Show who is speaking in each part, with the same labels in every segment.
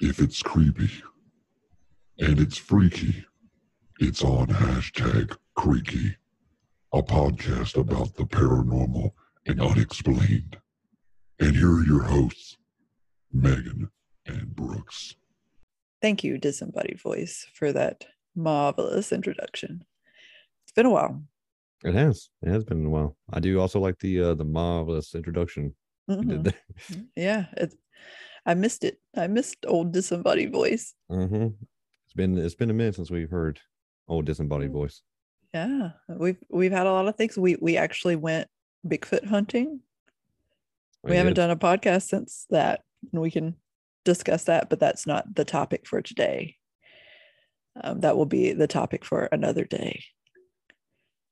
Speaker 1: If it's creepy and it's freaky, it's on hashtag creaky, a podcast about the paranormal and unexplained. And here are your hosts, Megan and Brooks.
Speaker 2: Thank you, disembodied voice, for that marvelous introduction. It's been a while.
Speaker 3: It has. It has been a while. I do also like the uh, the marvelous introduction you did
Speaker 2: Mhm.
Speaker 3: there.
Speaker 2: Yeah, it, I missed it. I missed old disembodied voice.
Speaker 3: Mm-hmm. It's been it's been a minute since we've heard old disembodied voice.
Speaker 2: Yeah, we've we've had a lot of things. We we actually went Bigfoot hunting. We haven't
Speaker 3: did.
Speaker 2: done a podcast since that, and we can discuss that. But that's not the topic for today. Um, that will be the topic for another day.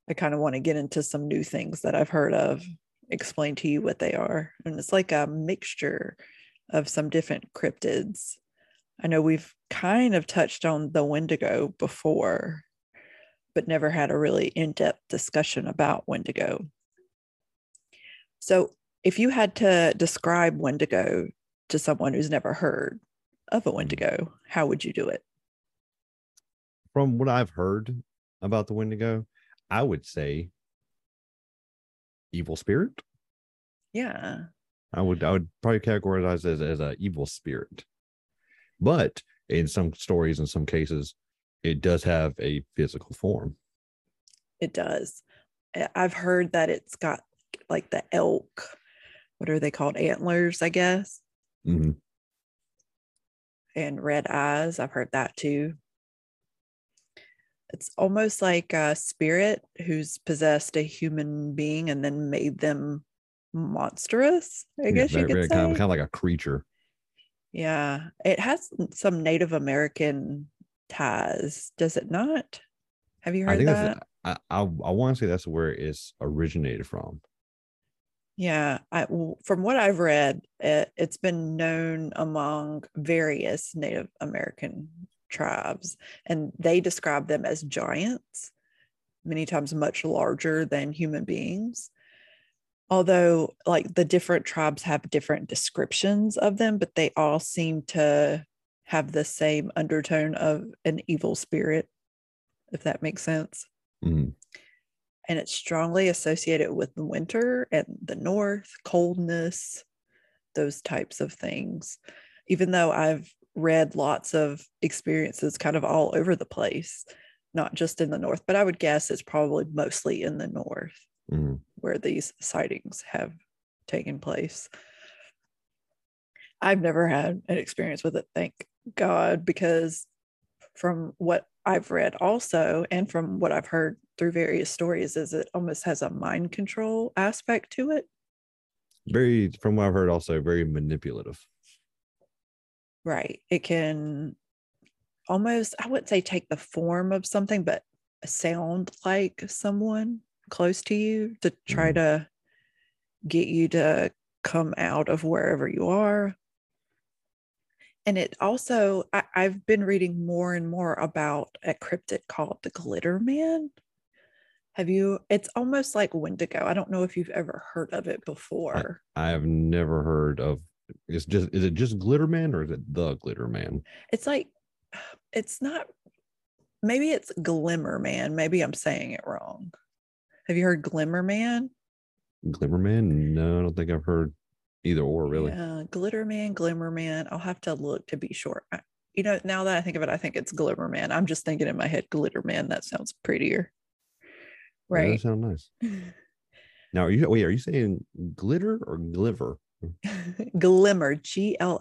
Speaker 2: I kind of want to get into some new things that I've heard of, explain to you what they are, and it's like a mixture of some different cryptids. I know we've kind of touched on the Wendigo before, but never had a really in depth discussion about Wendigo. So, if you had to describe Wendigo to someone who's never heard of a hmm. Wendigo, how would you do it?
Speaker 3: From what I've heard about the Wendigo, I would say evil spirit.
Speaker 2: Yeah.
Speaker 3: I would I would probably categorize it as as a evil spirit. But in some stories, in some cases, it does have a physical form.
Speaker 2: It does. I've heard that it's got like the elk, what are they called? Antlers, I guess,
Speaker 3: Mhm.
Speaker 2: and red eyes. I've heard that too. It's almost like a spirit who's possessed a human being and then made them monstrous. I
Speaker 3: Yeah,
Speaker 2: guess you
Speaker 3: very,
Speaker 2: could
Speaker 3: very
Speaker 2: say.
Speaker 3: kind of, kind of like a creature.
Speaker 2: Yeah, it has some Native American ties, does it not? Have you
Speaker 3: I
Speaker 2: heard
Speaker 3: think
Speaker 2: that?
Speaker 3: I I, I want to say that's where it's originated from.
Speaker 2: Yeah, I, from what I've read, it, it's been known among various Native American tribes, and they describe them as giants, many times much larger than human beings. Although, like the different tribes have different descriptions of them, but they all seem to have the same undertone of an evil spirit, if that makes sense
Speaker 3: Mhm.
Speaker 2: and it's strongly associated with the winter and the north, coldness, those types of things. Even though I've read lots of experiences kind of all over the place, not just in the north, but I would guess it's probably mostly in the north
Speaker 3: Mhm.
Speaker 2: Where these sightings have taken place. I've never had an experience with it, thank God, because from what I've read also, and from what I've heard through various stories, is it almost has a mind control aspect to it.
Speaker 3: Very, from what I've heard, also very manipulative.
Speaker 2: Right. It can almost, I wouldn't say take the form of something, but sound like someone close to you to try
Speaker 3: Mhm.
Speaker 2: to get you to come out of wherever you are. And it also, I, I've been reading more and more about a cryptid called the Glitter Man. Have you? It's almost like Wendigo. I don't know if you've ever heard of it before.
Speaker 3: I have never heard of. It's just is it just Glitter Man or is it the Glitter Man?
Speaker 2: it's like it's not maybe it's glimmer man maybe i'm saying it wrong have you heard glimmer man
Speaker 3: Glimmer Man? No, I don't think I've heard either or really.
Speaker 2: yeah glitter man glimmer man i'll have to look to be sure I, you know now that i think of it i think it's glimmer man i'm just thinking in my head glitter man that sounds prettier
Speaker 3: Yeah, that
Speaker 2: right
Speaker 3: sound nice. Now, are you wait? Are you saying glitter or gliver?
Speaker 2: glimmer g-l-i-m-m-e-r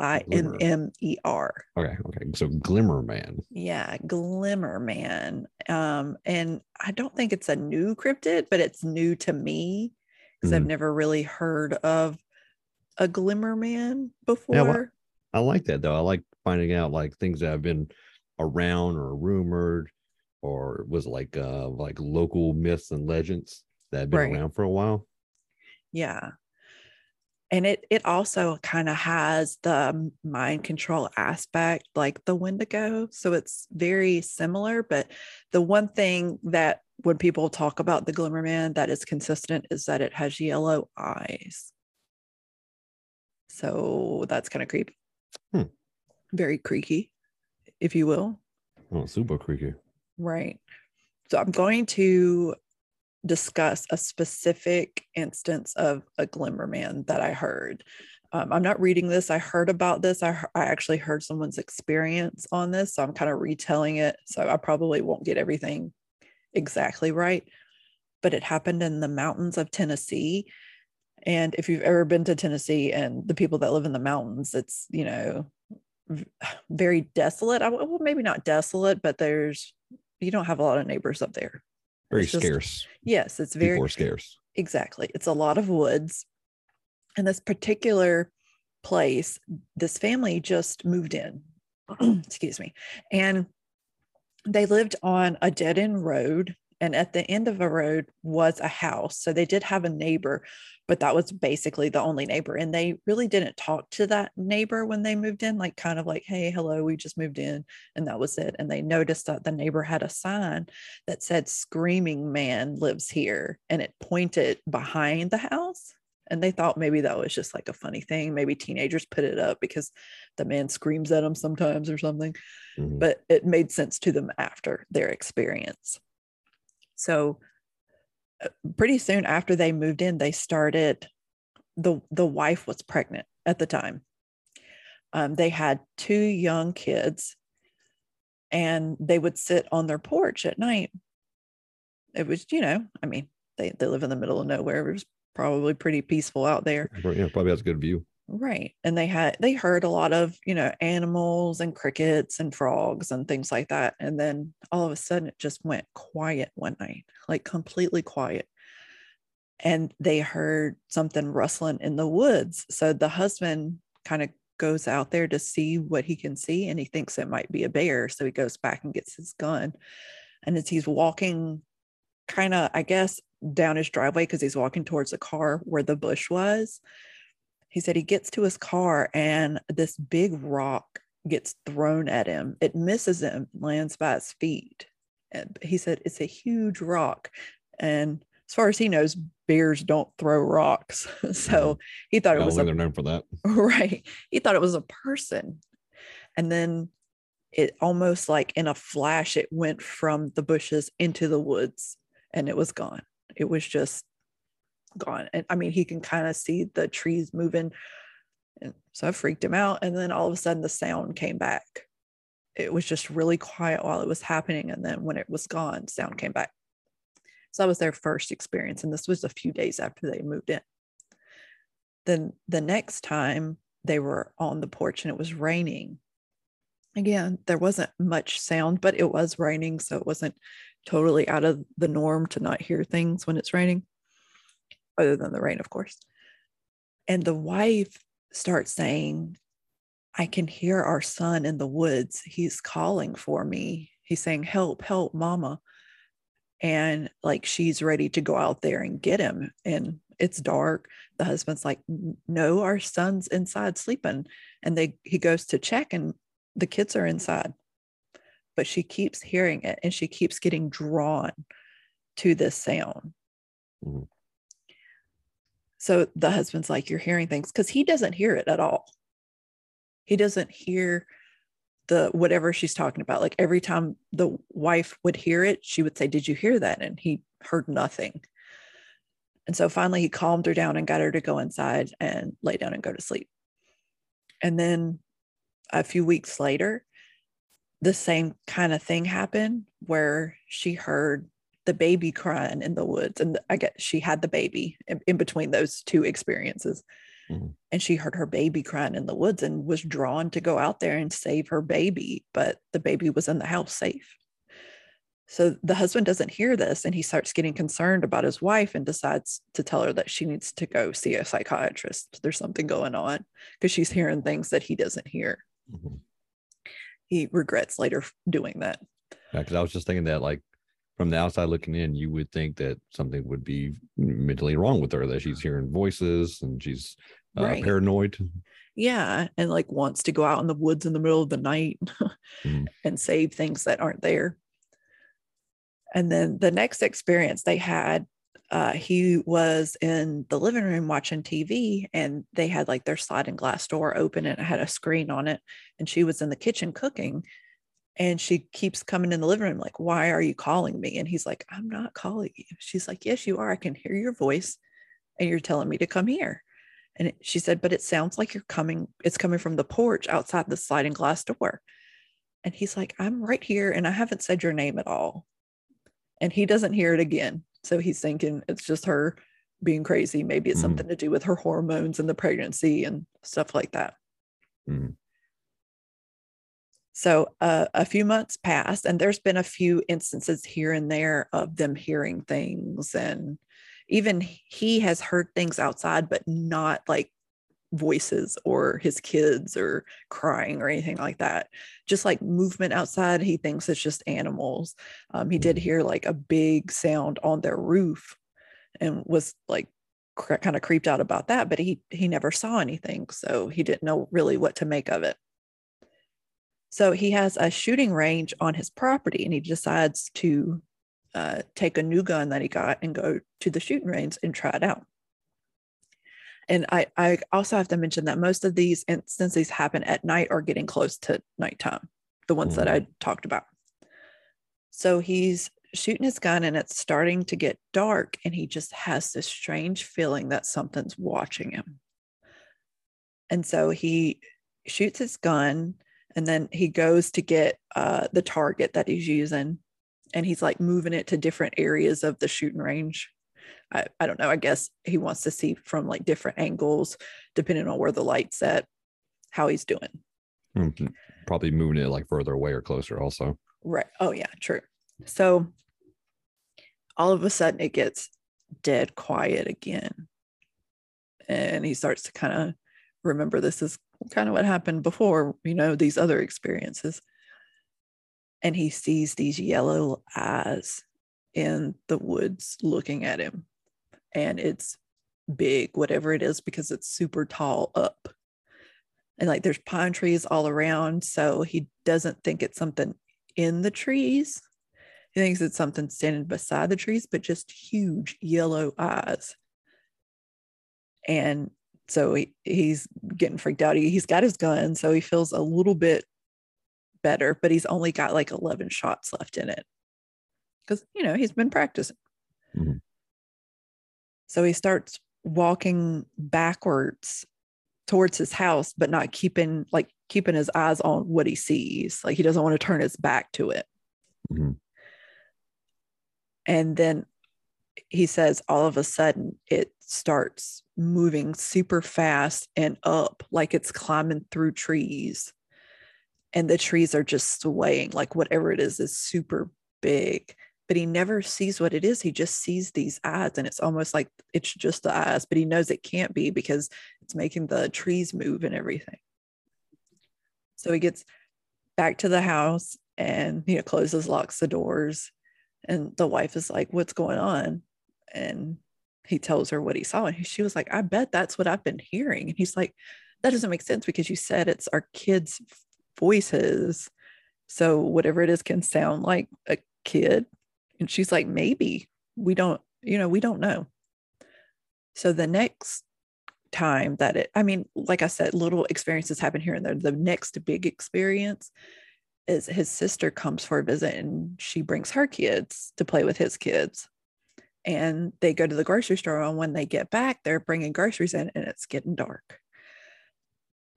Speaker 3: Okay, okay. So Glimmer Man.
Speaker 2: Yeah, Glimmer Man. Um, and I don't think it's a new cryptid, but it's new to me because I've
Speaker 3: Mhm.
Speaker 2: never really heard of a Glimmer Man before.
Speaker 3: Yeah, well, I like that though. I like finding out like things that have been around or rumored, or was it like uh like local myths and legends that have been
Speaker 2: Right.
Speaker 3: around for a while.
Speaker 2: yeah. And it it also kind of has the mind control aspect like the Wendigo. So it's very similar, but the one thing that when people talk about the Glimmer Man that is consistent is that it has yellow eyes. So that's kind of creepy.
Speaker 3: Hmm.
Speaker 2: very creaky, if you will.
Speaker 3: Oh, super creaky.
Speaker 2: Right. So I'm going to discuss a specific instance of a glimmer man that I heard. Um, I'm not reading this. I heard about this. I, I actually heard someone's experience on this. So I'm kind of retelling it. So I probably won't get everything exactly right. But it happened in the mountains of Tennessee. And if you've ever been to Tennessee and the people that live in the mountains, it's, you know, very desolate. I, well, maybe not desolate, but there's, you don't have a lot of neighbors up there.
Speaker 3: Very
Speaker 2: It's just-
Speaker 3: scarce.
Speaker 2: Yes, it's very
Speaker 3: People scarce.
Speaker 2: exactly. It's a lot of woods. And this particular place, this family just moved in. Excuse me. And they lived on a dead end road. And at the end of a road was a house. So they did have a neighbor, but that was basically the only neighbor. And they really didn't talk to that neighbor when they moved in, like kind of like, hey, hello, we just moved in. And that was it. And they noticed that the neighbor had a sign that said screaming man lives here and it pointed behind the house and they thought maybe that was just like a funny thing maybe teenagers put it up because the man screams at them sometimes or something
Speaker 3: Mhm.
Speaker 2: but it made sense to them after their experience so uh, pretty soon after they moved in they started the the wife was pregnant at the time. Um, they had two young kids and they would sit on their porch at night. It was you know i mean they, they live in the middle of nowhere. It was probably pretty peaceful out there.
Speaker 3: Yeah, probably has a good view.
Speaker 2: Right and they had they heard a lot of you know animals and crickets and frogs and things like that and then all of a sudden it just went quiet one night like completely quiet. And they heard something rustling in the woods so the husband kind of goes out there to see what he can see and he thinks it might be a bear so he goes back and gets his gun. And as he's walking kind of i guess down his driveway because he's walking towards the car where the bush was he said he gets to his car and this big rock gets thrown at him. It misses him lands by his feet. And he said it's a huge rock. And as far as he knows bears don't throw rocks. Mm-hmm. So he thought it was a
Speaker 3: they're known for that.
Speaker 2: right. He thought it was a person. And then it almost like in a flash it went from the bushes into the woods and it was gone. It was just gone and i mean he can kind of see the trees moving. And so i freaked him out and then all of a sudden the sound came back. It was just really quiet while it was happening and then when it was gone sound came back. So that was their first experience and this was a few days after they moved in. Then the next time they were on the porch and it was raining again there wasn't much sound but it was raining so it wasn't totally out of the norm to not hear things when it's raining other than the rain of course. And the wife starts saying i can hear our son in the woods. He's calling for me. He's saying help help mama and like she's ready to go out there and get him. And it's dark. The husband's like no our son's inside sleeping. And they he goes to check and the kids are inside. But she keeps hearing it and she keeps getting drawn to this sound.
Speaker 3: Mhm.
Speaker 2: So the husband's like you're hearing things because he doesn't hear it at all. He doesn't hear the whatever she's talking about. Like every time the wife would hear it she would say did you hear that? And he heard nothing. And so finally he calmed her down and got her to go inside and lay down and go to sleep. And then a few weeks later the same kind of thing happened where she heard the baby crying in the woods and i guess she had the baby in, in between those two experiences.
Speaker 3: Mhm.
Speaker 2: and she heard her baby crying in the woods and was drawn to go out there and save her baby but the baby was in the house safe. So the husband doesn't hear this and he starts getting concerned about his wife and decides to tell her that she needs to go see a psychiatrist. There's something going on because she's hearing things that he doesn't hear.
Speaker 3: Mhm.
Speaker 2: he regrets later doing that.
Speaker 3: Yeah, because I was just thinking that, like, from the outside looking in, you would think that something would be mentally wrong with her, that she's hearing voices and she's uh,
Speaker 2: Right.
Speaker 3: paranoid.
Speaker 2: yeah and like wants to go out in the woods in the middle of the night
Speaker 3: Mhm.
Speaker 2: and save things that aren't there and then the next experience they had uh, he was in the living room watching TV and they had like their sliding glass door open and it had a screen on it. And she was in the kitchen cooking and she keeps coming in the living room, like, Why are you calling me? And he's like, I'm not calling you. She's like, Yes, you are. I can hear your voice and you're telling me to come here. And it, she said, But it sounds like you're coming, it's coming from the porch outside the sliding glass door. And he's like, I'm right here and I haven't said your name at all. And he doesn't hear it again. So he's thinking it's just her being crazy. Maybe it's
Speaker 3: Mhm.
Speaker 2: something to do with her hormones and the pregnancy and stuff like that.
Speaker 3: Mhm.
Speaker 2: So uh, a few months passed, and there's been a few instances here and there of them hearing things, and even he has heard things outside, but not like voices or his kids or crying or anything like that. Just like movement outside, he thinks it's just animals. Um, he did hear like a big sound on their roof, and was like kind of creeped out about that, but he he never saw anything, so he didn't know really what to make of it. So he has a shooting range on his property and he decides to uh, take a new gun that he got and go to the shooting range and try it out. And I, I also have to mention that most of these instances happen at night or getting close to nighttime, the ones that I talked about. So he's shooting his gun and it's starting to get dark and he just has this strange feeling that something's watching him. And so he shoots his gun and then he goes to get uh, the target that he's using and he's like moving it to different areas of the shooting range I, I don't know i guess he wants to see from like different angles depending on where the light's at how he's doing
Speaker 3: Mhm. Probably moving it like further away or closer also.
Speaker 2: right oh yeah true so all of a sudden it gets dead quiet again and he starts to kind of remember this is kind of what happened before you know these other experiences. And he sees these yellow eyes in the woods looking at him. And it's big whatever it is because it's super tall up. And like there's pine trees all around so he doesn't think it's something in the trees. He thinks it's something standing beside the trees but just huge yellow eyes. And so he, he's getting freaked out. He, he's got his gun so he feels a little bit better but he's only got like 11 shots left in it. Because you know he's been practicing.
Speaker 3: Mhm.
Speaker 2: so he starts walking backwards towards his house but not keeping like keeping his eyes on what he sees. Like he doesn't want to turn his back to it.
Speaker 3: Mhm.
Speaker 2: and then he says all of a sudden it starts moving super fast and up like it's climbing through trees. And the trees are just swaying like whatever it is is super big. But he never sees what it is. He just sees these eyes and it's almost like it's just the eyes but he knows it can't be because it's making the trees move and everything. So he gets back to the house and you know closes locks the doors and the wife is like what's going on? And he tells her what he saw and she was like i bet that's what i've been hearing. And he's like that doesn't make sense because you said it's our kids voices. So whatever it is can sound like a kid. And she's like maybe. We don't you know we don't know. So the next time that it i mean like i said little experiences happen here and there. The next big experience is his sister comes for a visit and she brings her kids to play with his kids. And they go to the grocery store and when they get back they're bringing groceries in and it's getting dark.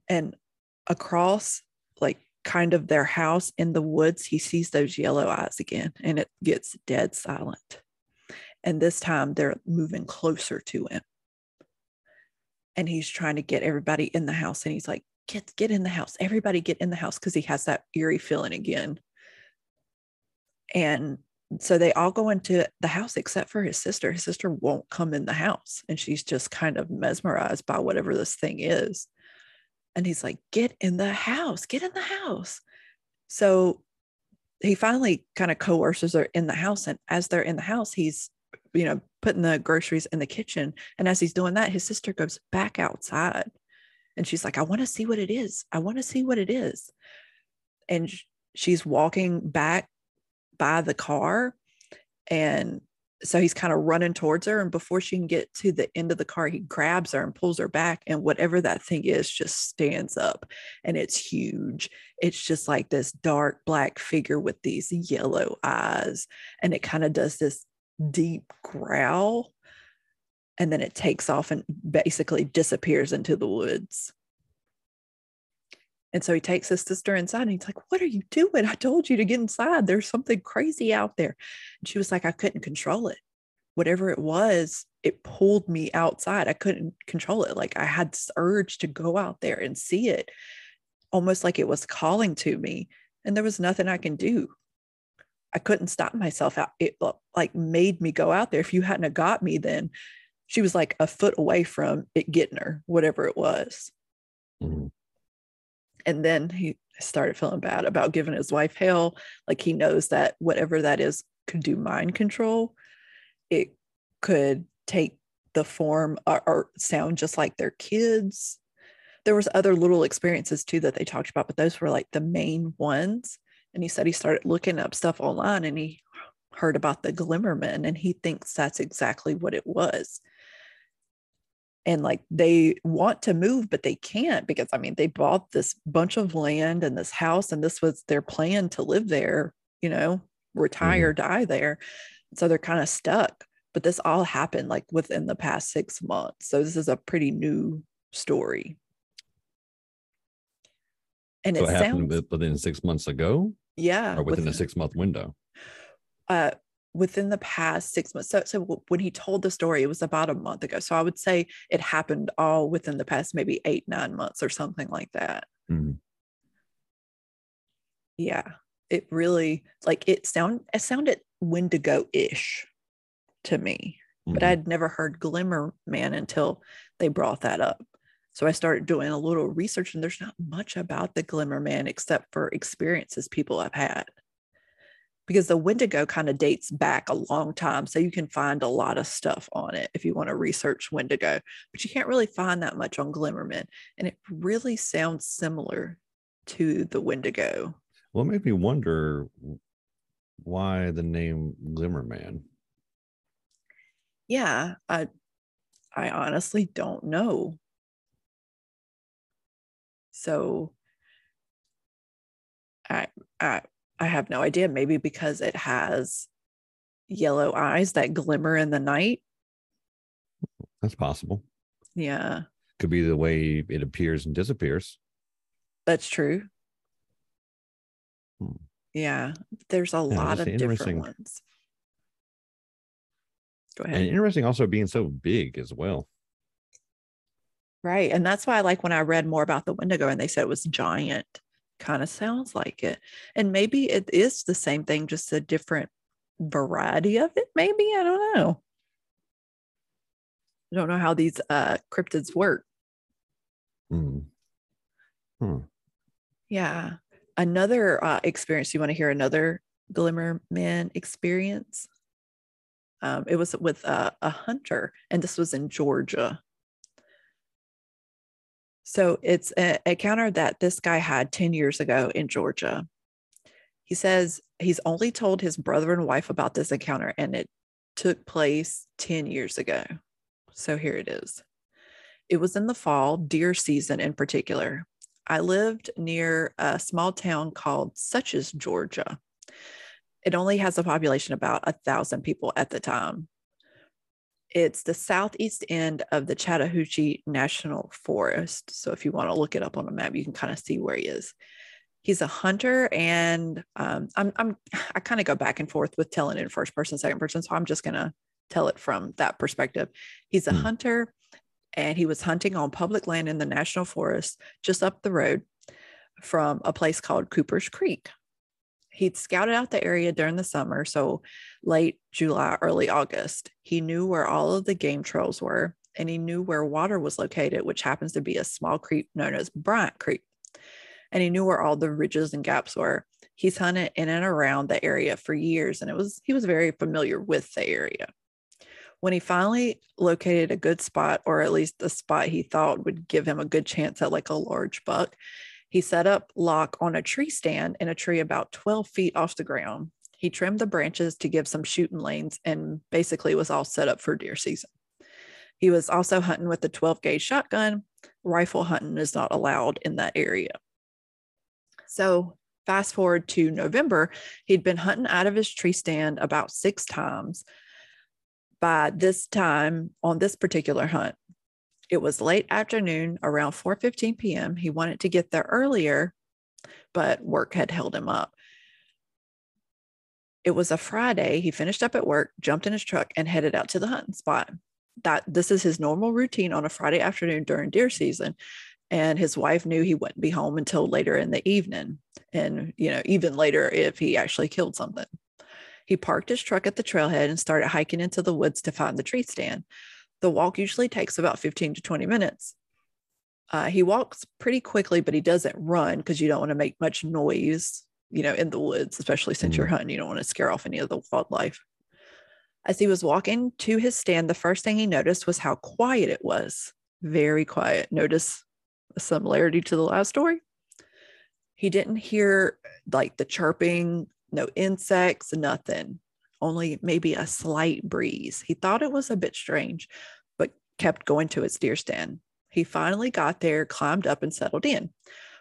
Speaker 2: And across like kind of their house in the woods he sees those yellow eyes again and it gets dead silent. And this time they're moving closer to him. And he's trying to get everybody in the house and he's like get get in the house everybody get in the house because he has that eerie feeling again. And so they all go into the house except for his sister. His sister won't come in the house and she's just kind of mesmerized by whatever this thing is. And he's like get in the house get in the house. So he finally kind of coerces her in the house and as they're in the house he's you know putting the groceries in the kitchen. And as he's doing that his sister goes back outside and she's like i want to see what it is. I want to see what it is. And she's walking back by the car and so he's kind of running towards her and before she can get to the end of the car he grabs her and pulls her back and whatever that thing is just stands up and it's huge. It's just like this dark black figure with these yellow eyes and it kind of does this deep growl and then it takes off and basically disappears into the woods and so he takes his sister inside and he's like, What are you doing? I told you to get inside. There's something crazy out there. And she was like, I couldn't control it. Whatever it was, it pulled me outside. I couldn't control it. Like I had this urge to go out there and see it, almost like it was calling to me. And there was nothing I can do. I couldn't stop myself out. It like made me go out there. If you hadn't got me, then she was like a foot away from it getting her, whatever it was. Mm-hmm. And then he started feeling bad about giving his wife hell. Like he knows that whatever that is could do mind control. It could take the form or, or, sound just like their kids. There was other little experiences too that they talked about but those were like the main ones. And he said he started looking up stuff online and he heard about the glimmerman and he thinks that's exactly what it was and like they want to move but they can't because i mean they bought this bunch of land and this house and this was their plan to live there you know retire mm-hmm. die there. So they're kind of stuck but this all happened like within the past six months. So this is a pretty new story.
Speaker 3: And so it, it happened sounds, within six months ago
Speaker 2: yeah
Speaker 3: or within, within a six month window?
Speaker 2: Uh within the past six months. So, so when he told the story, it was about a month ago. So I would say it happened all within the past maybe eight, nine months or something like that. Mm-hmm. Yeah. It really like it sound it sounded Wendigo-ish to me, mm-hmm. but I'd never heard Glimmer Man until they brought that up. So I started doing a little research, and there's not much about the Glimmer Man except for experiences people have had because the Wendigo kind of dates back a long time. So you can find a lot of stuff on it if you want to research Wendigo, but you can't really find that much on Glimmerman. And it really sounds similar to the Wendigo.
Speaker 3: Well, it made me wonder why the name Glimmerman.
Speaker 2: Yeah, I I honestly don't know. So I I I have no idea. Maybe because it has yellow eyes that glimmer in the night.
Speaker 3: That's possible.
Speaker 2: Yeah.
Speaker 3: Could be the way it appears and disappears.
Speaker 2: That's true. Hmm. Yeah. There's a yeah, lot of different ones.
Speaker 3: Go ahead. And interesting also being so big as well.
Speaker 2: Right. And that's why I like when I read more about the Wendigo and they said it was giant kind of sounds like it. And maybe it is the same thing, just a different variety of it. Maybe I don't know. I don't know how these uh, cryptids work. Mm. Hmm. Yeah. Another uh, experience. You want to hear another Glimmer Man experience? Um, it was with uh, a hunter, and this was in Georgia. So it's a, a counter that this guy had 10 years ago in Georgia. He says he's only told his brother and wife about this encounter, and it took place 10 years ago. So here it is. It was in the fall, deer season in particular. I lived near a small town called Suches, Georgia. It only has a population about a thousand people at the time. It's the southeast end of the Chattahoochee National Forest. So if you want to look it up on a map, you can kind of see where he is. He's a hunter, and um, I'm, I'm I kind of go back and forth with telling it in first person, second person. So I'm just gonna tell it from that perspective. He's a mm. hunter, and he was hunting on public land in the national forest just up the road from a place called Cooper's Creek he'd scouted out the area during the summer, so late July, early August. He knew where all of the game trails were, and he knew where water was located, which happens to be a small creek known as Bryant Creek. And he knew where all the ridges and gaps were. He's hunted in and around the area for years, and it was he was very familiar with the area. When he finally located a good spot, or at least a spot he thought would give him a good chance at like a large buck, he set up lock on a tree stand in a tree about 12 feet off the ground. He trimmed the branches to give some shooting lanes and basically was all set up for deer season. He was also hunting with a 12 gauge shotgun. Rifle hunting is not allowed in that area. So, fast forward to November, he'd been hunting out of his tree stand about six times. By this time on this particular hunt, it was late afternoon around 4:15 p.m. He wanted to get there earlier, but work had held him up. It was a Friday. He finished up at work, jumped in his truck, and headed out to the hunting spot. That this is his normal routine on a Friday afternoon during deer season. And his wife knew he wouldn't be home until later in the evening. And, you know, even later if he actually killed something. He parked his truck at the trailhead and started hiking into the woods to find the tree stand. The walk usually takes about 15 to 20 minutes. Uh, he walks pretty quickly, but he doesn't run because you don't want to make much noise, you know, in the woods, especially since you're
Speaker 3: Mhm.
Speaker 2: hunting. You don't want to scare off any of the wildlife. As he was walking to his stand, the first thing he noticed was how quiet it was. Very quiet. Notice a similarity to the last story. He didn't hear like the chirping, no insects, nothing, only maybe a slight breeze. He thought it was a bit strange, but kept going to his deer stand. He finally got there, climbed up, and settled in.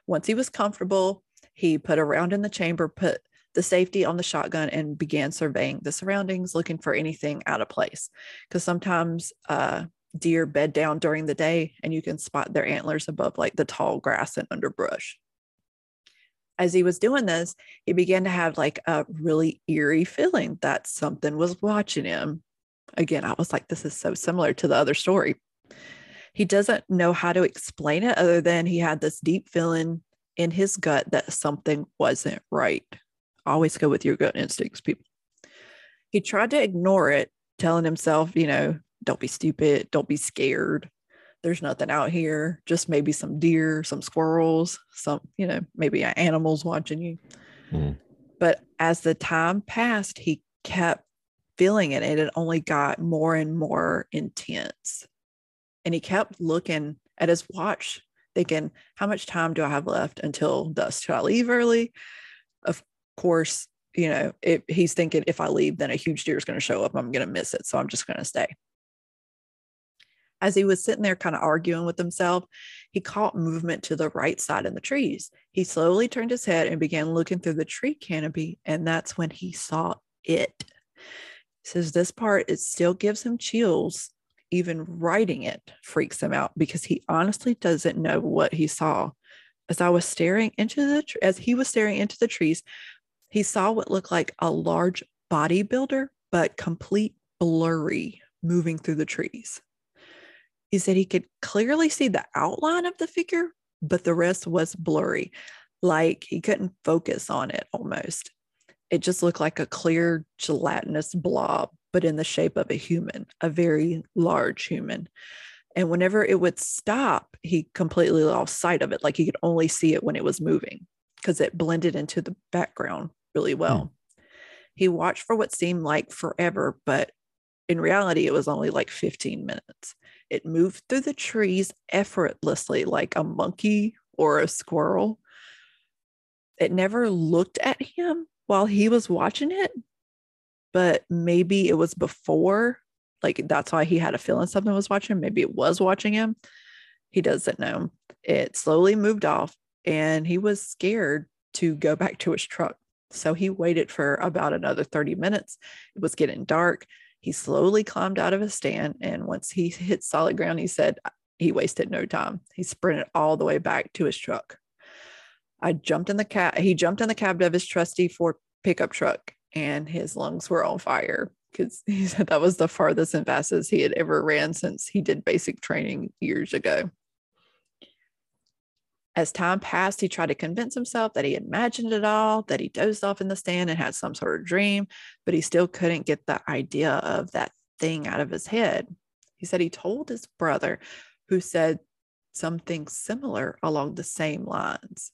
Speaker 2: Once he was comfortable, he put a round in the chamber, put the safety on the shotgun, and began surveying the surroundings, looking for anything out of place. Because sometimes uh, deer bed down during the day and you can spot their antlers above like the tall grass and underbrush. As he was doing this, he began to have like a really eerie feeling that something was watching him. Again, I was like, this is so similar to the other story. He doesn't know how to explain it other than he had this deep feeling in his gut that something wasn't right. Always go with your gut instincts, people. He tried to ignore it, telling himself, you know, don't be stupid, don't be scared. There's nothing out here, just maybe some deer, some squirrels, some, you know, maybe animals watching you.
Speaker 3: Hmm.
Speaker 2: But as the time passed, he kept feeling it and it only got more and more intense. And he kept looking at his watch, thinking, how much time do I have left until dusk? Should I leave early? Of course, you know, if he's thinking if I leave, then a huge deer is going to show up. I'm going to miss it. So I'm just going to stay. As he was sitting there kind of arguing with himself, he caught movement to the right side in the trees. He slowly turned his head and began looking through the tree canopy. And that's when he saw it. He says this part, it still gives him chills. Even writing it freaks him out because he honestly doesn't know what he saw. As I was staring into the, tr- as he was staring into the trees, he saw what looked like a large bodybuilder, but complete blurry moving through the trees. He said he could clearly see the outline of the figure, but the rest was blurry, like he couldn't focus on it almost. It just looked like a clear gelatinous blob, but in the shape of a human, a very large human. And whenever it would stop, he completely lost sight of it. Like he could only see it when it was moving because it blended into the background really hmm. well. He watched for what seemed like forever, but in reality, it was only like 15 minutes. It moved through the trees effortlessly, like a monkey or a squirrel. It never looked at him while he was watching it, but maybe it was before. Like that's why he had a feeling something was watching. Maybe it was watching him. He doesn't know. It slowly moved off and he was scared to go back to his truck. So he waited for about another 30 minutes. It was getting dark. He slowly climbed out of his stand. And once he hit solid ground, he said he wasted no time. He sprinted all the way back to his truck. I jumped in the cab. He jumped in the cab of his trusty Ford pickup truck and his lungs were on fire because he said that was the farthest and fastest he had ever ran since he did basic training years ago. As time passed, he tried to convince himself that he imagined it all, that he dozed off in the stand and had some sort of dream, but he still couldn't get the idea of that thing out of his head. He said he told his brother, who said something similar along the same lines,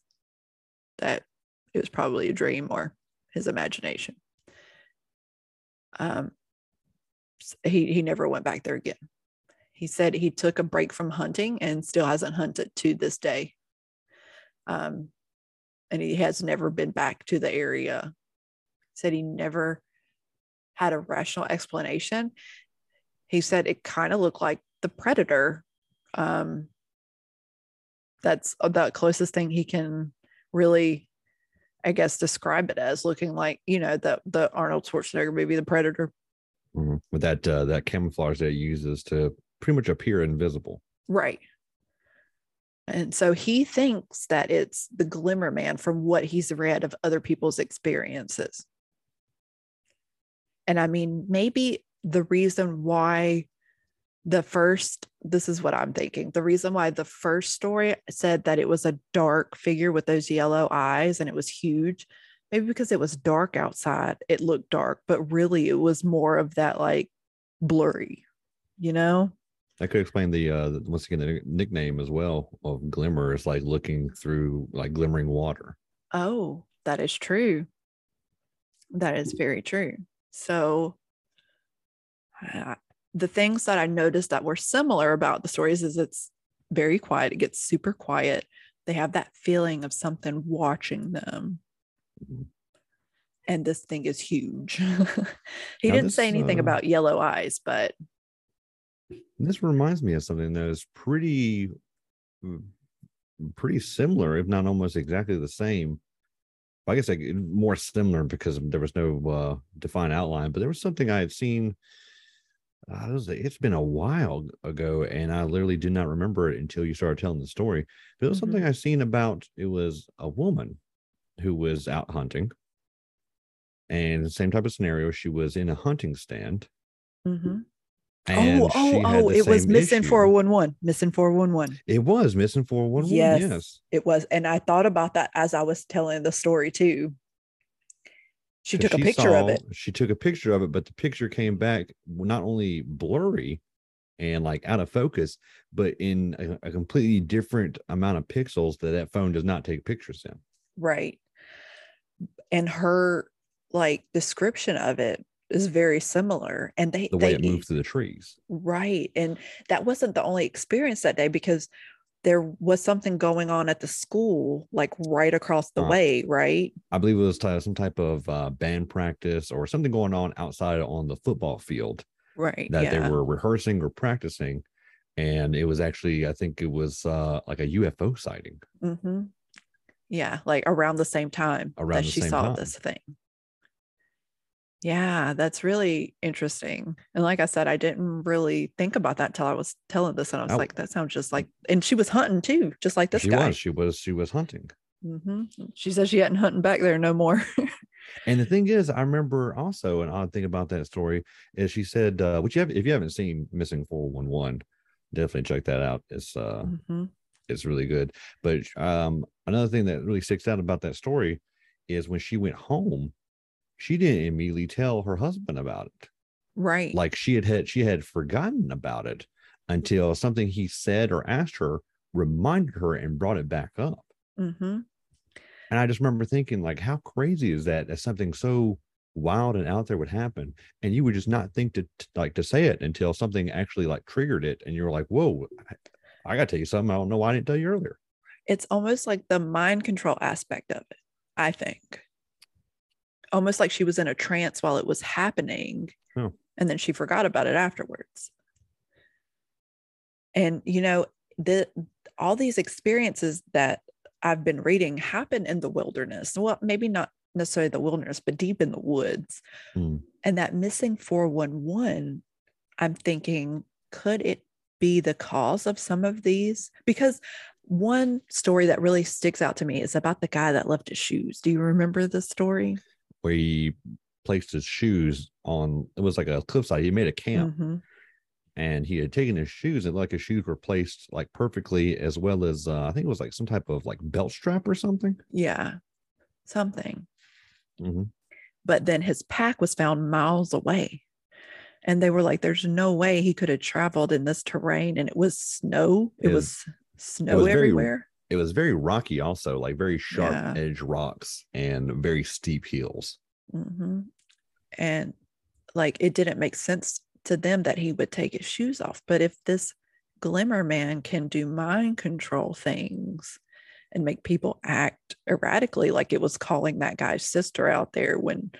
Speaker 2: that it was probably a dream or his imagination. Um, he, he never went back there again. He said he took a break from hunting and still hasn't hunted to this day. Um, and he has never been back to the area said he never had a rational explanation. He said it kind of looked like the predator. Um, that's the closest thing he can really, I guess, describe it as looking like, you know, the the Arnold Schwarzenegger movie, The Predator.
Speaker 3: Mhm. With that uh, that camouflage that it uses to pretty much appear invisible.
Speaker 2: Right. And so he thinks that it's the glimmer man from what he's read of other people's experiences. And I mean, maybe the reason why the first, this is what I'm thinking, the reason why the first story said that it was a dark figure with those yellow eyes and it was huge, maybe because it was dark outside, it looked dark, but really it was more of that like blurry, you know?
Speaker 3: That could explain the uh once again the nickname as well of glimmer is like looking through like glimmering water.
Speaker 2: Oh, that is true. That is very true. So, uh, the things that I noticed that were similar about the stories is it's very quiet. It gets super quiet. They have that feeling of something watching them.
Speaker 3: Mhm.
Speaker 2: And this thing is huge. he
Speaker 3: Now
Speaker 2: didn't say anything
Speaker 3: uh,
Speaker 2: about yellow eyes, but
Speaker 3: this reminds me of something that is pretty mm, pretty similar, if not almost exactly the same. I guess like more similar because there was no uh, defined outline, but there was something I had seen. Uh, it was, it's been a while ago, and I literally do not remember it until you started telling the story. But it was something I've seen about. It was a woman who was out hunting, and the same type of scenario. She was in a hunting stand,
Speaker 2: Mhm.
Speaker 3: And
Speaker 2: oh, oh, oh, it was missing
Speaker 3: issue.
Speaker 2: 411. Missing 411.
Speaker 3: It was missing 411.
Speaker 2: Yes.
Speaker 3: Yes.
Speaker 2: It was. And I thought about that as I was telling the story too. She took a picture of it.
Speaker 3: She took a picture of it, but the picture came back not only blurry and like out of focus, but in a, a completely different amount of pixels that that phone does not take pictures in.
Speaker 2: Right. And her like description of it is very similar. And they,
Speaker 3: The way
Speaker 2: they
Speaker 3: it moved through the trees.
Speaker 2: right. And that wasn't the only experience that day because there was something going on at the school, like right across the
Speaker 3: Uh,
Speaker 2: way, right?
Speaker 3: I believe it was some type of uh, band practice or something going on outside on the football field
Speaker 2: Right.
Speaker 3: that
Speaker 2: yeah.
Speaker 3: they were rehearsing or practicing. And it was actually, I think it was uh, like a UFO sighting.
Speaker 2: hmm Yeah, like around the same time
Speaker 3: Around
Speaker 2: that she saw
Speaker 3: time.
Speaker 2: this thing. Yeah, that's really interesting. And like I said, I didn't really think about that till I was telling this, and I was
Speaker 3: Oh.
Speaker 2: like, that sounds just like. And she was hunting too, just like this
Speaker 3: she
Speaker 2: guy.
Speaker 3: was, she was, she was hunting.
Speaker 2: hmm She says she hadn't hunting back there no more.
Speaker 3: And the thing is, I remember also an odd thing about that story is she said, uh, which you have, if you haven't seen Missing 411, definitely check that out. It's uh
Speaker 2: Mhm.
Speaker 3: it's really good. But um another thing that really sticks out about that story is when she went home, she didn't immediately tell her husband about it.
Speaker 2: Right.
Speaker 3: Like she had had she had forgotten about it until something he said or asked her reminded her and brought it back up.
Speaker 2: hmm
Speaker 3: And I just remember thinking, like, how crazy is that? That something so wild and out there would happen, and you would just not think to to- like to say it until something actually like triggered it, and you're like, "Whoa, I, I got to tell you something. I don't know why I didn't tell you earlier."
Speaker 2: It's almost like the mind control aspect of it, I think. Almost like she was in a trance while it was happening.
Speaker 3: Oh.
Speaker 2: And then she forgot about it afterwards. And you know, the all these experiences that I've been reading happen in the wilderness. Well, maybe not necessarily the wilderness, but deep in the woods.
Speaker 3: Hmm.
Speaker 2: And that missing 411, I'm thinking, could it be the cause of some of these? Because one story that really sticks out to me is about the guy that left his shoes. Do you remember the story?
Speaker 3: Where he placed his shoes on, it was like a cliffside. He made a camp,
Speaker 2: Mhm.
Speaker 3: and he had taken his shoes, and like his shoes were placed like perfectly, as well as uh, I think it was like some type of like belt strap or something.
Speaker 2: Yeah, something.
Speaker 3: Mhm.
Speaker 2: But then his pack was found miles away. And they were like, there's no way he could have traveled in this terrain. And it was snow. It,
Speaker 3: It
Speaker 2: was
Speaker 3: was-
Speaker 2: snow
Speaker 3: was very
Speaker 2: everywhere.
Speaker 3: It was very rocky, also like very sharp
Speaker 2: Yeah.
Speaker 3: edge rocks and very steep hills.
Speaker 2: hmm And like it didn't make sense to them that he would take his shoes off. But if this glimmer man can do mind control things and make people act erratically, like it was calling that guy's sister out there when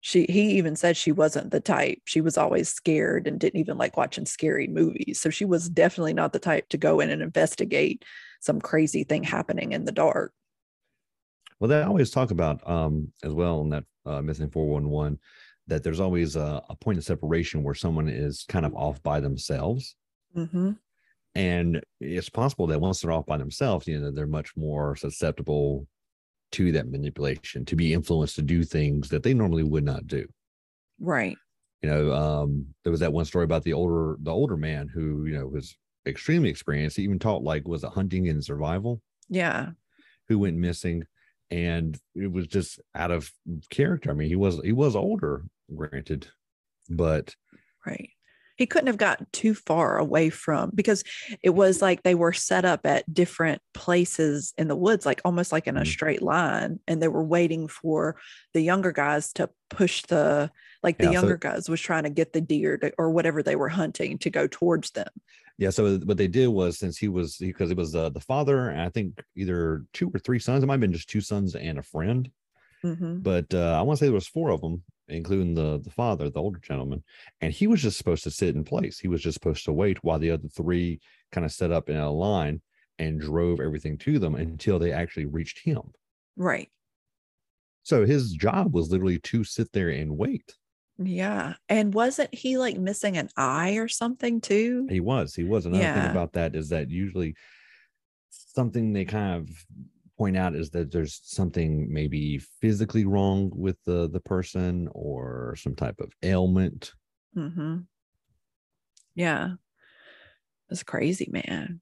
Speaker 2: she he even said she wasn't the type she was always scared and didn't even like watching scary movies so she was definitely not the type to go in and investigate some crazy thing happening in the dark
Speaker 3: Well, they always talk about um, as well in that uh, missing 411 that there's always a, a point of separation where someone is kind of off by themselves.
Speaker 2: mm-hmm.
Speaker 3: And it's possible that once they're off by themselves, you know, they're much more susceptible to that manipulation, to be influenced to do things that they normally would not do.
Speaker 2: right
Speaker 3: You know, um, there was that one story about the older the older man who, you know, was extremely experienced. He even taught like was it hunting and survival,
Speaker 2: yeah
Speaker 3: who went missing. And it was just out of character. I mean, he was he was older, granted, but
Speaker 2: Right. He couldn't have gotten too far away from because it was like they were set up at different places in the woods, like almost like in a
Speaker 3: Mhm.
Speaker 2: straight line. And they were waiting for the younger guys to push the, like the
Speaker 3: Yeah, so-
Speaker 2: younger guys was trying to get the deer to, or whatever they were hunting to go towards them.
Speaker 3: Yeah. So what they did was since he was because it was uh, the father, and I think either two or three sons. It might have been just two sons and a friend,
Speaker 2: Mhm.
Speaker 3: but uh, I want to say there was four of them, including the the father, the older gentleman, and he was just supposed to sit in place. He was just supposed to wait while the other three kind of set up in a line and drove everything to them until they actually reached him.
Speaker 2: Right.
Speaker 3: So his job was literally to sit there and wait.
Speaker 2: Yeah. And wasn't he like missing an eye or something too?
Speaker 3: He was. He was. Another thing about that is that usually something they kind of point out is that there's something maybe physically wrong with the the person or some type of ailment.
Speaker 2: Mm-hmm. Yeah. It's crazy, man.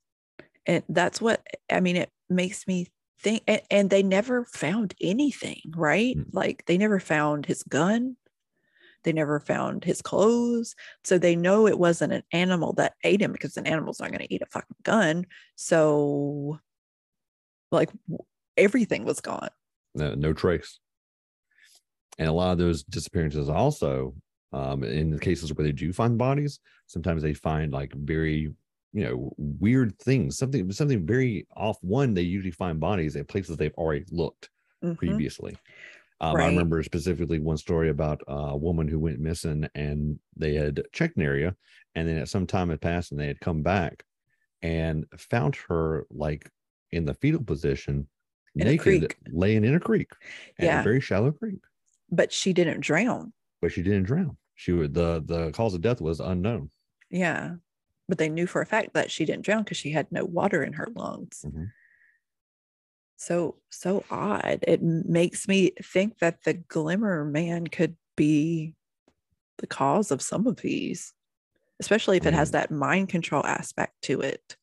Speaker 2: And that's what I mean, it makes me think and, and they never found anything, right?
Speaker 3: Mm.
Speaker 2: Like they never found his gun. They never found his clothes. So they know it wasn't an animal that ate him because an animal's not going to eat a fucking gun. So like everything was gone.
Speaker 3: No, no trace. And a lot of those disappearances also, um, in the cases where they do find bodies, sometimes they find like very, you know, weird things. Something something very off. One, they usually find bodies at places they've already looked.
Speaker 2: Mhm.
Speaker 3: previously. Um, I remember specifically one story about a woman who went missing and they had checked an area and then at some time had passed and they had come back and found her like in the fetal position,
Speaker 2: In a
Speaker 3: naked,
Speaker 2: creek.
Speaker 3: laying in a creek,
Speaker 2: Yeah.
Speaker 3: a very shallow creek,
Speaker 2: But she didn't drown.
Speaker 3: but she didn't drown. She would the the cause of death was unknown.
Speaker 2: Yeah. But they knew for a fact that she didn't drown because she had no water in her lungs.
Speaker 3: Mhm.
Speaker 2: So, so odd. It makes me think that the glimmer man could be the cause of some of these, especially if it has
Speaker 3: Mm.
Speaker 2: that mind control aspect to it.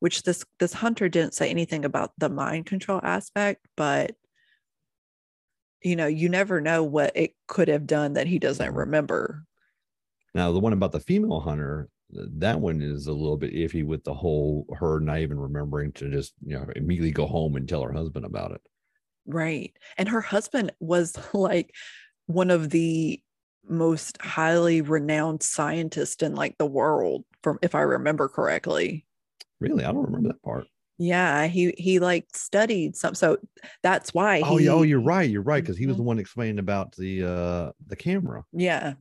Speaker 2: Which this this hunter didn't say anything about the mind control aspect, but you know, you never know what it could have done that he doesn't remember.
Speaker 3: Now the one about the female hunter, that one is a little bit iffy with the whole her not even remembering to just you know immediately go home and tell her husband about it.
Speaker 2: Right. And her husband was like one of the most highly renowned scientists in like the world from if I remember correctly.
Speaker 3: Really, I don't remember that part.
Speaker 2: Yeah, he he like studied some so that's why
Speaker 3: Oh,
Speaker 2: he
Speaker 3: yeah, oh, you're right. You're right because he was the
Speaker 2: Mhm.
Speaker 3: one explaining about the uh the camera
Speaker 2: Yeah.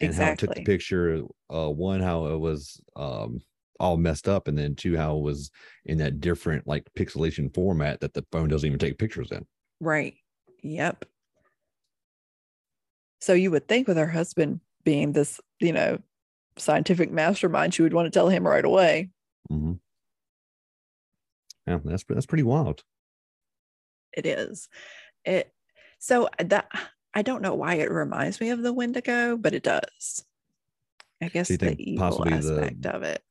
Speaker 3: And how it took the picture. Uh, one how it was um all messed up, and then two how it was in that different like pixelation format that the phone doesn't even take pictures in.
Speaker 2: Right. Yep. So you would think with her husband being this, you know, scientific mastermind, she would want to tell him right away.
Speaker 3: hmm Yeah, that's that's pretty wild.
Speaker 2: it is it so that i don't know why it reminds me of the wendigo but it does. I guess the evil
Speaker 3: possibly the-
Speaker 2: aspect of it.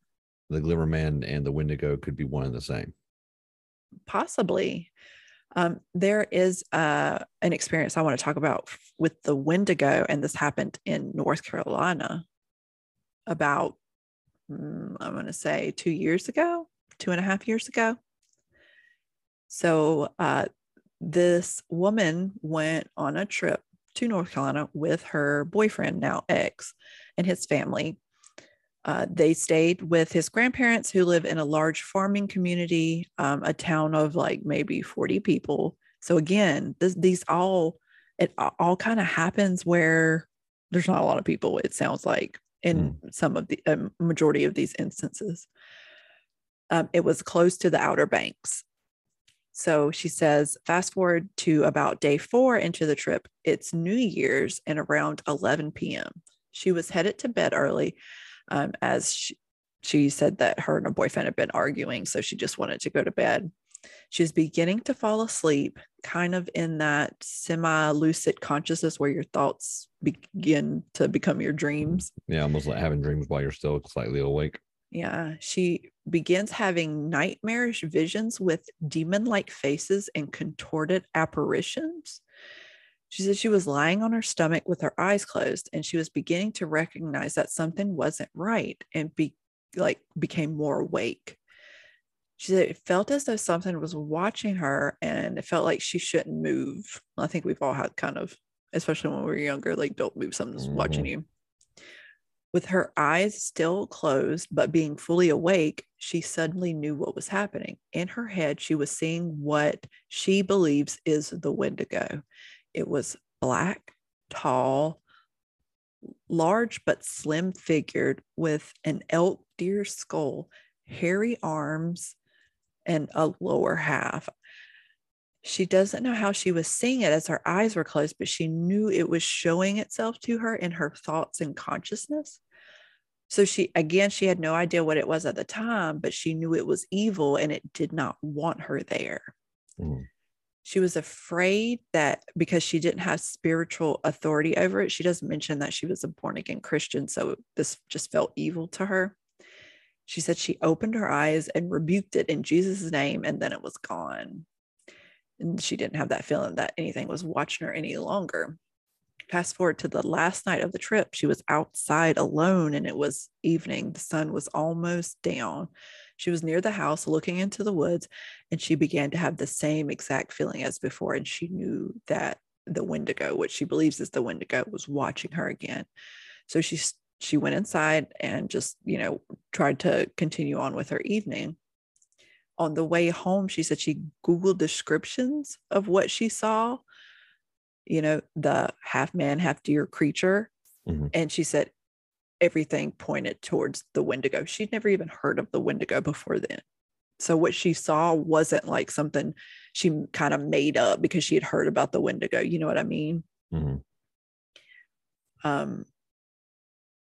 Speaker 3: The Glimmer Man and the Wendigo could be one and the same.
Speaker 2: possibly. Um, there is uh, an experience i want to talk about with the wendigo and this happened in north carolina about mm, i'm going to say two years ago two and a half years ago. So uh, this woman went on a trip to north carolina with her boyfriend now ex and his family uh, they stayed with his grandparents who live in a large farming community, um, a town of like maybe 40 people. So again, this, these all it all kind of happens where there's not a lot of people, it sounds like, in some of the um, majority of these instances. Um, it was close to the Outer Banks. So she says, fast forward to about day four into the trip, it's New Year's and around 11 p.m. She was headed to bed early um, as she, she said that her and her boyfriend had been arguing. So she just wanted to go to bed. She was beginning to fall asleep, kind of in that semi lucid consciousness where your thoughts begin to become your dreams.
Speaker 3: Yeah, almost like having dreams while you're still slightly awake.
Speaker 2: Yeah, she begins having nightmarish visions with demon like faces and contorted apparitions. She said she was lying on her stomach with her eyes closed and she was beginning to recognize that something wasn't right and be like became more awake. She said it felt as though something was watching her and it felt like she shouldn't move. I think we've all had kind of, especially when we were younger, like don't move, something's watching mm-hmm. you. With her eyes still closed, but being fully awake, she suddenly knew what was happening. In her head, she was seeing what she believes is the Wendigo. It was black, tall, large but slim figured with an elk deer skull, hairy arms, and a lower half. She doesn't know how she was seeing it as her eyes were closed, but she knew it was showing itself to her in her thoughts and consciousness. So she, again, she had no idea what it was at the time, but she knew it was evil and it did not want her there.
Speaker 3: Mm.
Speaker 2: She was afraid that because she didn't have spiritual authority over it, she doesn't mention that she was a born again Christian. So this just felt evil to her. She said she opened her eyes and rebuked it in Jesus' name, and then it was gone. And she didn't have that feeling that anything was watching her any longer. Fast forward to the last night of the trip, she was outside alone and it was evening. The sun was almost down. She was near the house looking into the woods and she began to have the same exact feeling as before. And she knew that the Wendigo, what she believes is the Wendigo, was watching her again. So she she went inside and just, you know, tried to continue on with her evening. On the way home, she said she Googled descriptions of what she saw, you know, the half man, half deer creature.
Speaker 3: Mhm.
Speaker 2: And she said everything pointed towards the Wendigo. She'd never even heard of the Wendigo before then. So what she saw wasn't like something she kind of made up because she had heard about the Wendigo. You know what I mean?
Speaker 3: Mhm.
Speaker 2: um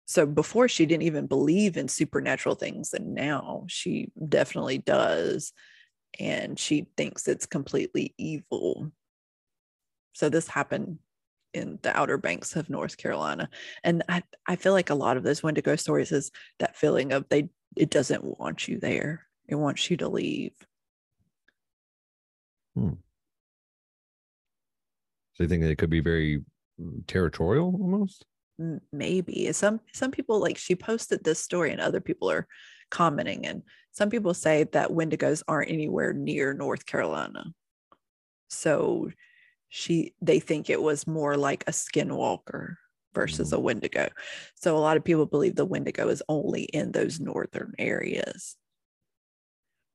Speaker 2: so before she didn't even believe in supernatural things and now she definitely does and she thinks it's completely evil so this happened in the outer banks of north carolina. And i, I feel like a lot of those wendigo stories is that feeling of they it doesn't want you there. It wants you to leave. Hmm.
Speaker 3: So you think that it could be very mm, territorial almost?
Speaker 2: Maybe. Some some people like she posted this story and other people are commenting and some people say that wendigos aren't anywhere near north carolina. So she they think it was more like a skinwalker versus a wendigo so a lot of people believe the wendigo is only in those northern areas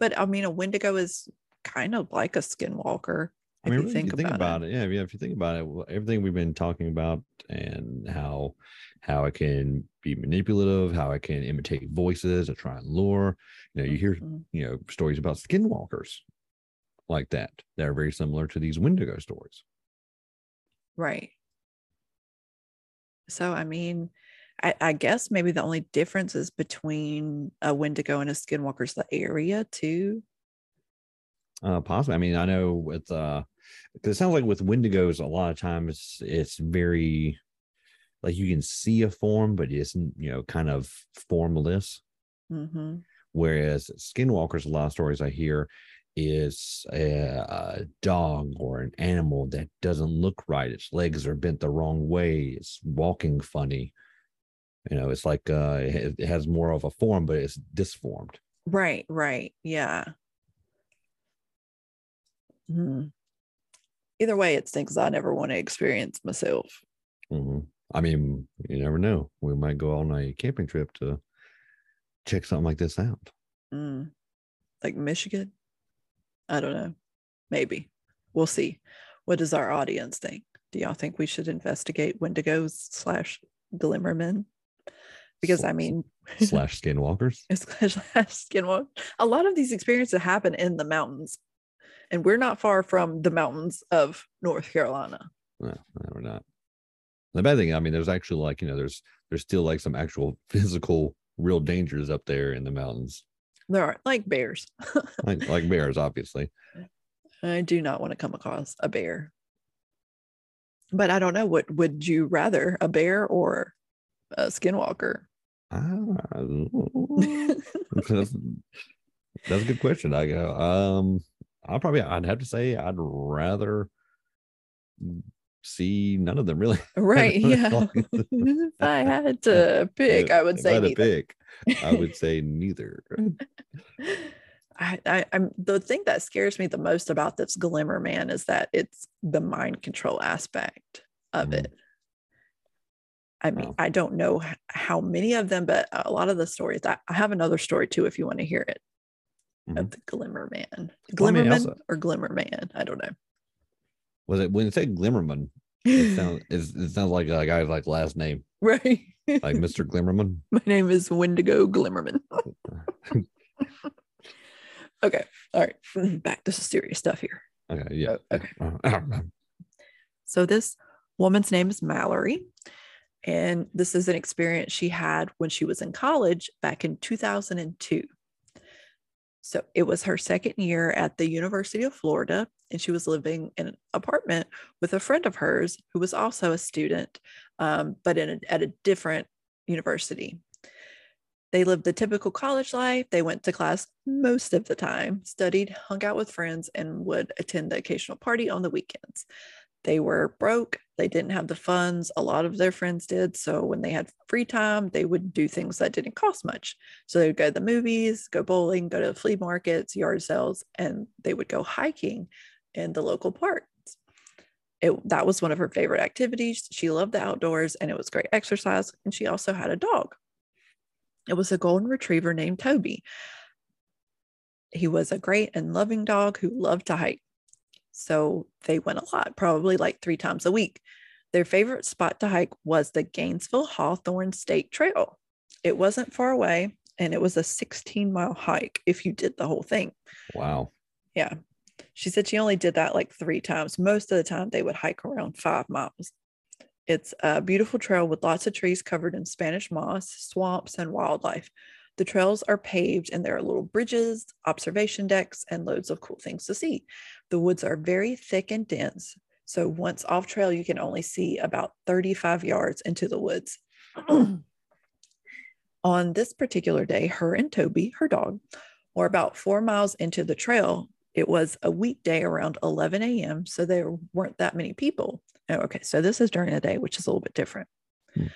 Speaker 2: but i mean a wendigo is kind of like a skinwalker
Speaker 3: I
Speaker 2: if
Speaker 3: mean,
Speaker 2: you think,
Speaker 3: you think
Speaker 2: about,
Speaker 3: about it, yeah, yeah. If you think about it, well, everything we've been talking about and how how it can be manipulative, how it can imitate voices to try and lure. You know, you hear
Speaker 2: Mhm.
Speaker 3: you know stories about skinwalkers like that. that are very similar to these Wendigo stories.
Speaker 2: Right. So, I mean, I, I guess maybe the only difference is between a Wendigo and a Skinwalker is the area too.
Speaker 3: Uh, possibly. I mean, I know with uh, because it sounds like with Wendigos, a lot of times it's very like you can see a form, but it's you know kind of formless.
Speaker 2: hmm
Speaker 3: Whereas skinwalkers, a lot of stories I hear is a, a dog or an animal that doesn't look right. Its legs are bent the wrong way. It's walking funny. You know, it's like uh, it it has more of a form, but it's disformed.
Speaker 2: Right, right. Yeah. Hmm. Either way, it's things I never want to experience myself.
Speaker 3: Mhm. I mean, you never know. We might go on a camping trip to check something like this out.
Speaker 2: Mm. Like Michigan? I don't know. Maybe. We'll see. What does our audience think? Do y'all think we should investigate Wendigos slash Glimmermen? Because I mean,
Speaker 3: slash skinwalkers.
Speaker 2: slash skinwalk. A lot of these experiences happen in the mountains, and we're not far from the mountains of North Carolina.
Speaker 3: No, no, we're not. The bad thing, I mean, there's actually like you know, there's there's still like some actual physical, real dangers up there in the mountains,
Speaker 2: There are like bears.
Speaker 3: like, like bears, obviously.
Speaker 2: I do not want to come across a bear. But I don't know what would you rather, a bear or a skinwalker?
Speaker 3: Ah, that's, that's a good question. I go. Um, I'll probably. I'd have to say I'd rather see none of them really.
Speaker 2: Right. Yeah. if I had to pick, I would
Speaker 3: If
Speaker 2: say
Speaker 3: had to
Speaker 2: neither.
Speaker 3: pick. I would say neither.
Speaker 2: I, I, I'm the thing that scares me the most about this Glimmer Man is that it's the mind control aspect of
Speaker 3: Mhm.
Speaker 2: it. I mean,
Speaker 3: Wow.
Speaker 2: I don't know how many of them, but a lot of the stories. I, I have another story too, if you want to hear it, of the Glimmer Man,
Speaker 3: Well, I mean,
Speaker 2: Glimmerman
Speaker 3: also-
Speaker 2: or Glimmer Man. I don't know.
Speaker 3: Was it when it said Glimmerman? It sounds it, sounds like a guy's like last name,
Speaker 2: right.
Speaker 3: like Mr. Glimmerman.
Speaker 2: My name is Wendigo Glimmerman. okay. All right. Back to serious stuff here.
Speaker 3: Okay, yeah.
Speaker 2: Oh, okay. So this woman's name is Mallory. And this is an experience she had when she was in college back in 2002. So it was her second year at the University of Florida, and she was living in an apartment with a friend of hers who was also a student, um, but in a, at a different university. They lived the typical college life. They went to class most of the time, studied, hung out with friends, and would attend the occasional party on the weekends they were broke they didn't have the funds a lot of their friends did so when they had free time they would do things that didn't cost much. So they would go to the movies go bowling go to flea markets yard sales and they would go hiking in the local parks. It, that was one of her favorite activities. She loved the outdoors and it was great exercise and she also had a dog. It was a golden retriever named toby. He was a great and loving dog who loved to hike so they went a lot, probably like three times a week. Their favorite spot to hike was the Gainesville Hawthorne State Trail. It wasn't far away and it was a 16 mile hike if you did the whole thing.
Speaker 3: Wow.
Speaker 2: Yeah. She said she only did that like three times. Most of the time, they would hike around five miles. It's a beautiful trail with lots of trees covered in Spanish moss, swamps, and wildlife. The trails are paved and there are little bridges, observation decks, and loads of cool things to see. The woods are very thick and dense. So once off trail, you can only see about 35 yards into the woods. On this particular day, her and Toby, her dog, were about four miles into the trail. It was a weekday around 11 a.m. So there weren't that many people. Oh, Okay, so this is during the day, which is a little bit different.
Speaker 3: Hmm.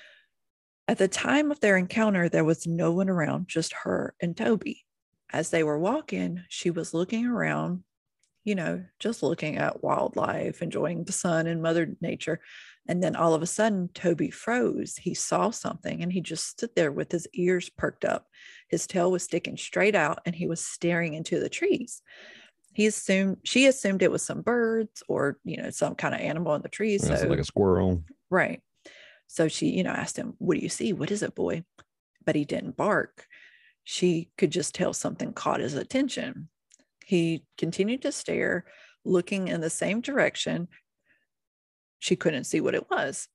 Speaker 2: At the time of their encounter, there was no one around, just her and Toby. As they were walking, she was looking around, you know, just looking at wildlife, enjoying the sun and Mother Nature. And then all of a sudden, Toby froze. He saw something and he just stood there with his ears perked up. His tail was sticking straight out and he was staring into the trees. He assumed, she assumed it was some birds or, you know, some kind of animal in the trees.
Speaker 3: Yeah,
Speaker 2: so,
Speaker 3: so like a squirrel.
Speaker 2: Right. So she, you know, asked him, What do you see? What is it, boy? But he didn't bark. She could just tell something caught his attention. He continued to stare, looking in the same direction. She couldn't see what it was.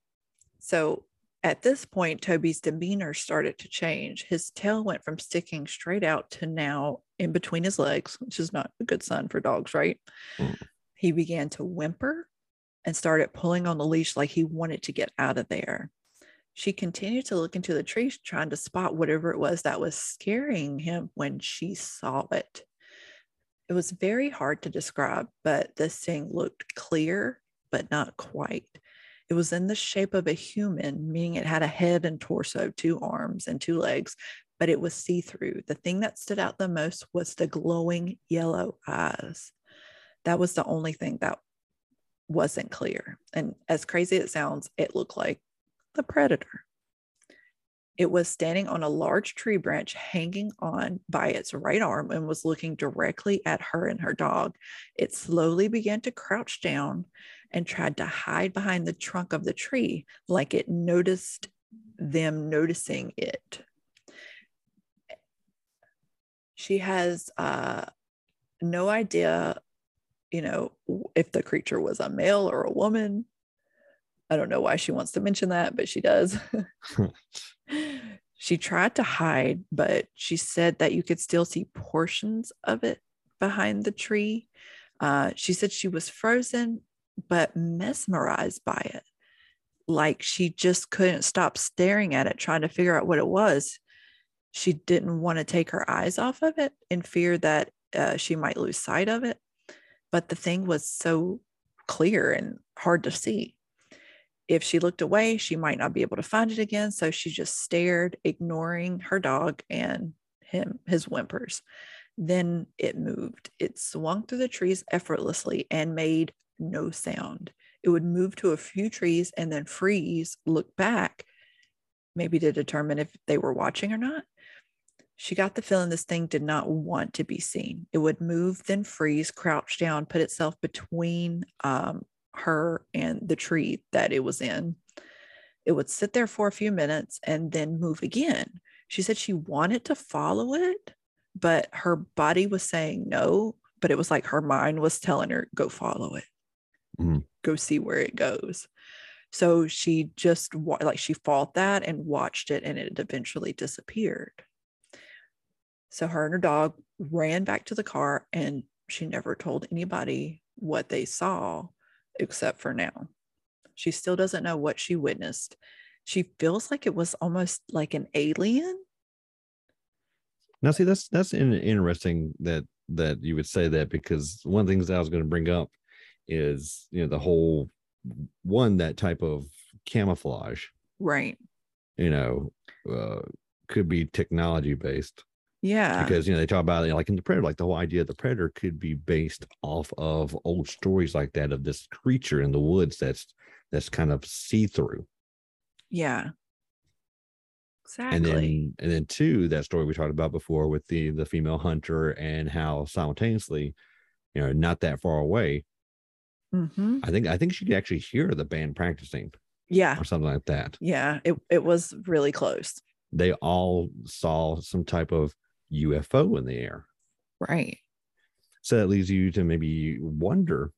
Speaker 2: So at this point, Toby's demeanor started to change. His tail went from sticking straight out to now in between his legs, which is not a good sign for dogs, right?
Speaker 3: Mm.
Speaker 2: He began to whimper and started pulling on the leash like he wanted to get out of there. She continued to look into the trees, trying to spot whatever it was that was scaring him when she saw it. It was very hard to describe, but this thing looked clear, but not quite. It was in the shape of a human, meaning it had a head and torso, two arms, and two legs, but it was see through. The thing that stood out the most was the glowing yellow eyes. That was the only thing that wasn't clear. And as crazy as it sounds, it looked like the predator. It was standing on a large tree branch, hanging on by its right arm, and was looking directly at her and her dog. It slowly began to crouch down and tried to hide behind the trunk of the tree, like it noticed them noticing it. She has uh, no idea, you know, if the creature was a male or a woman. I don't know why she wants to mention that, but she does. she tried to hide, but she said that you could still see portions of it behind the tree. Uh, she said she was frozen, but mesmerized by it. Like she just couldn't stop staring at it, trying to figure out what it was. She didn't want to take her eyes off of it in fear that uh, she might lose sight of it. But the thing was so clear and hard to see if she looked away, she might not be able to find it again. So she just stared, ignoring her dog and him, his whimpers. Then it moved. It swung through the trees effortlessly and made no sound. It would move to a few trees and then freeze, look back, maybe to determine if they were watching or not. She got the feeling this thing did not want to be seen. It would move, then freeze, crouch down, put itself between um, her and the tree that it was in. It would sit there for a few minutes and then move again. She said she wanted to follow it, but her body was saying no. But it was like her mind was telling her, go follow it,
Speaker 3: Mhm.
Speaker 2: go see where it goes. So she just like she fought that and watched it, and it eventually disappeared. So her and her dog ran back to the car, and she never told anybody what they saw except for now. She still doesn't know what she witnessed. She feels like it was almost like an alien.
Speaker 3: Now, see, that's that's in, interesting that that you would say that because one of the things that I was going to bring up is you know the whole one that type of camouflage,
Speaker 2: Right.
Speaker 3: you know, uh, could be technology based
Speaker 2: Yeah.
Speaker 3: because you know they talk about it like in the predator, like the whole idea of the predator could be based off of old stories like that of this creature in the woods that's that's kind of see through.
Speaker 2: yeah. Exactly.
Speaker 3: and then and then two that story we talked about before with the the female hunter and how simultaneously you know not that far away
Speaker 2: hmm
Speaker 3: i think i think she could actually hear the band practicing
Speaker 2: Yeah.
Speaker 3: or something like that
Speaker 2: Yeah. It, it was really close.
Speaker 3: they all saw some type of ufo in the air
Speaker 2: Right.
Speaker 3: so that leads you to maybe wonder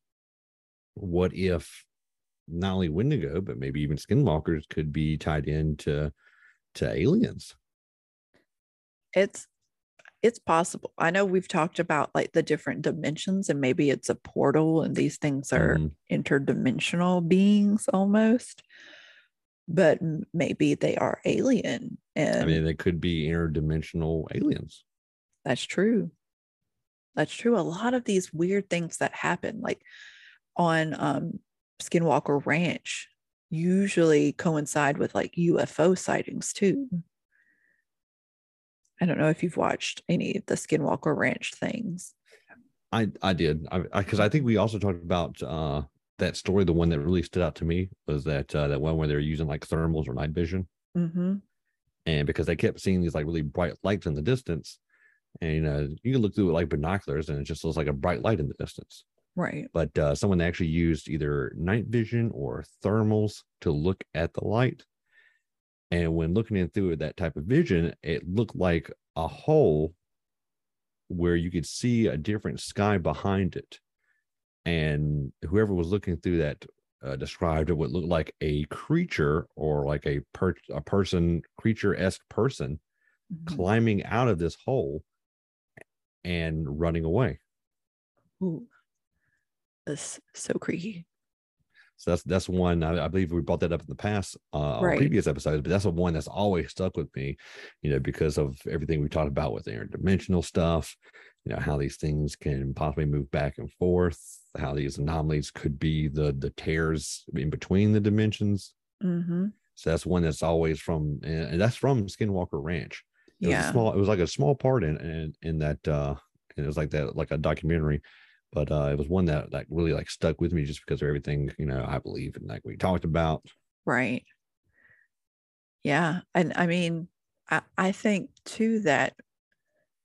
Speaker 3: what if not only wendigo but maybe even skinwalkers could be tied into to aliens
Speaker 2: It's it's possible. I know we've talked about like the different dimensions and maybe it's a portal and these things are
Speaker 3: Mhm.
Speaker 2: interdimensional beings almost. But maybe they are alien and
Speaker 3: i mean they could be interdimensional aliens
Speaker 2: That's true. That's true. A lot of these weird things that happen, like on um, Skinwalker Ranch, usually coincide with like UFO sightings too. I don't know if you've watched any of the Skinwalker Ranch things.
Speaker 3: I I did I because I, think we also talked about uh that story. The one that really stood out to me was that uh, that one where they were using like thermals or night vision,
Speaker 2: hmm
Speaker 3: and because they kept seeing these like really bright lights in the distance, and uh, you can look through it like binoculars, and it just looks like a bright light in the distance.
Speaker 2: Right.
Speaker 3: But uh, someone actually used either night vision or thermals to look at the light, and when looking in through that type of vision, it looked like a hole where you could see a different sky behind it. And whoever was looking through that uh, described it would look like a creature or like a per- a person creature esque person
Speaker 2: Mhm.
Speaker 3: climbing out of this hole and running away.
Speaker 2: Ooh. That's so creepy.
Speaker 3: So that's that's one I, I believe we brought that up in the past uh, on
Speaker 2: Right.
Speaker 3: previous episodes, but that's the one that's always stuck with me, you know, because of everything we talked about with interdimensional stuff, you know, how these things can possibly move back and forth, how these anomalies could be the the tears in between the dimensions.
Speaker 2: hmm
Speaker 3: So that's one that's always from, and that's from Skinwalker Ranch. It was
Speaker 2: Yeah.
Speaker 3: a small. It was like a small part in in, in that. uh and It was like that, like a documentary, but uh it was one that like really like stuck with me just because of everything you know I believe and like we talked about.
Speaker 2: Right. Yeah. And I mean, I, I think too that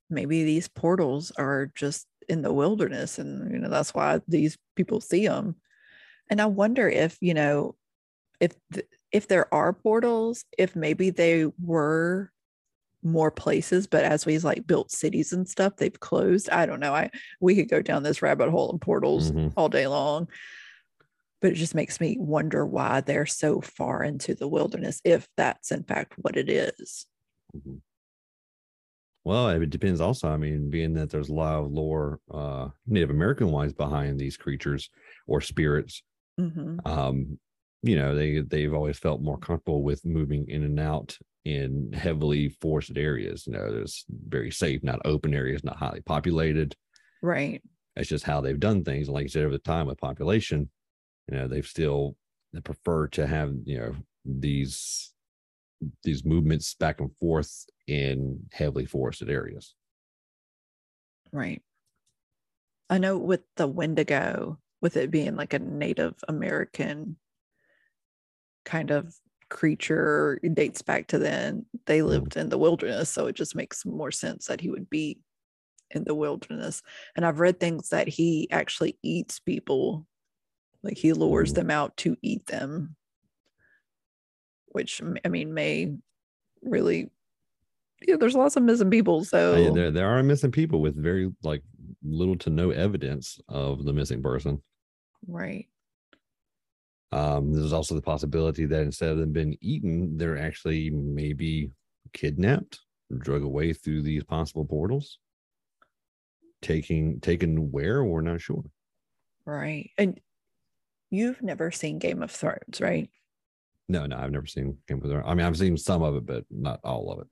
Speaker 2: maybe these portals are just in the wilderness and you know that's why these people see them and i wonder if you know if th- if there are portals if maybe they were more places but as we've like built cities and stuff they've closed i don't know i we could go down this rabbit hole in portals
Speaker 3: Mhm.
Speaker 2: all day long but it just makes me wonder why they're so far into the wilderness if that's in fact what it is
Speaker 3: Mhm. Well, it depends also. I mean, being that there's a lot of lore, uh, Native American wise behind these creatures or spirits,
Speaker 2: Mhm.
Speaker 3: um, you know, they they've always felt more comfortable with moving in and out in heavily forested areas. You know, there's very safe, not open areas, not highly populated.
Speaker 2: right
Speaker 3: That's just how they've done things. And like you said, over the time with population, you know, they've still they prefer to have, you know, these these movements back and forth in heavily forested areas.
Speaker 2: Right. I know with the Wendigo, with it being like a Native American kind of creature, it dates back to then. They lived in the wilderness, so it just makes more sense that he would be in the wilderness. And I've read things that he actually eats people, like he lures
Speaker 3: Mm.
Speaker 2: them out to eat them, which I mean may really. Yeah, there's lots of missing people. So
Speaker 3: Uh, yeah, there there are missing people with very like little to no evidence of the missing person.
Speaker 2: right.
Speaker 3: Um, there's also the possibility that instead of them being eaten, they're actually maybe kidnapped, drug away through these possible portals. Taking taken where we're not sure.
Speaker 2: Right. And you've never seen Game of Thrones, right?
Speaker 3: No, no, I've never seen Thrones. I mean, I've seen some of it, but not all of it.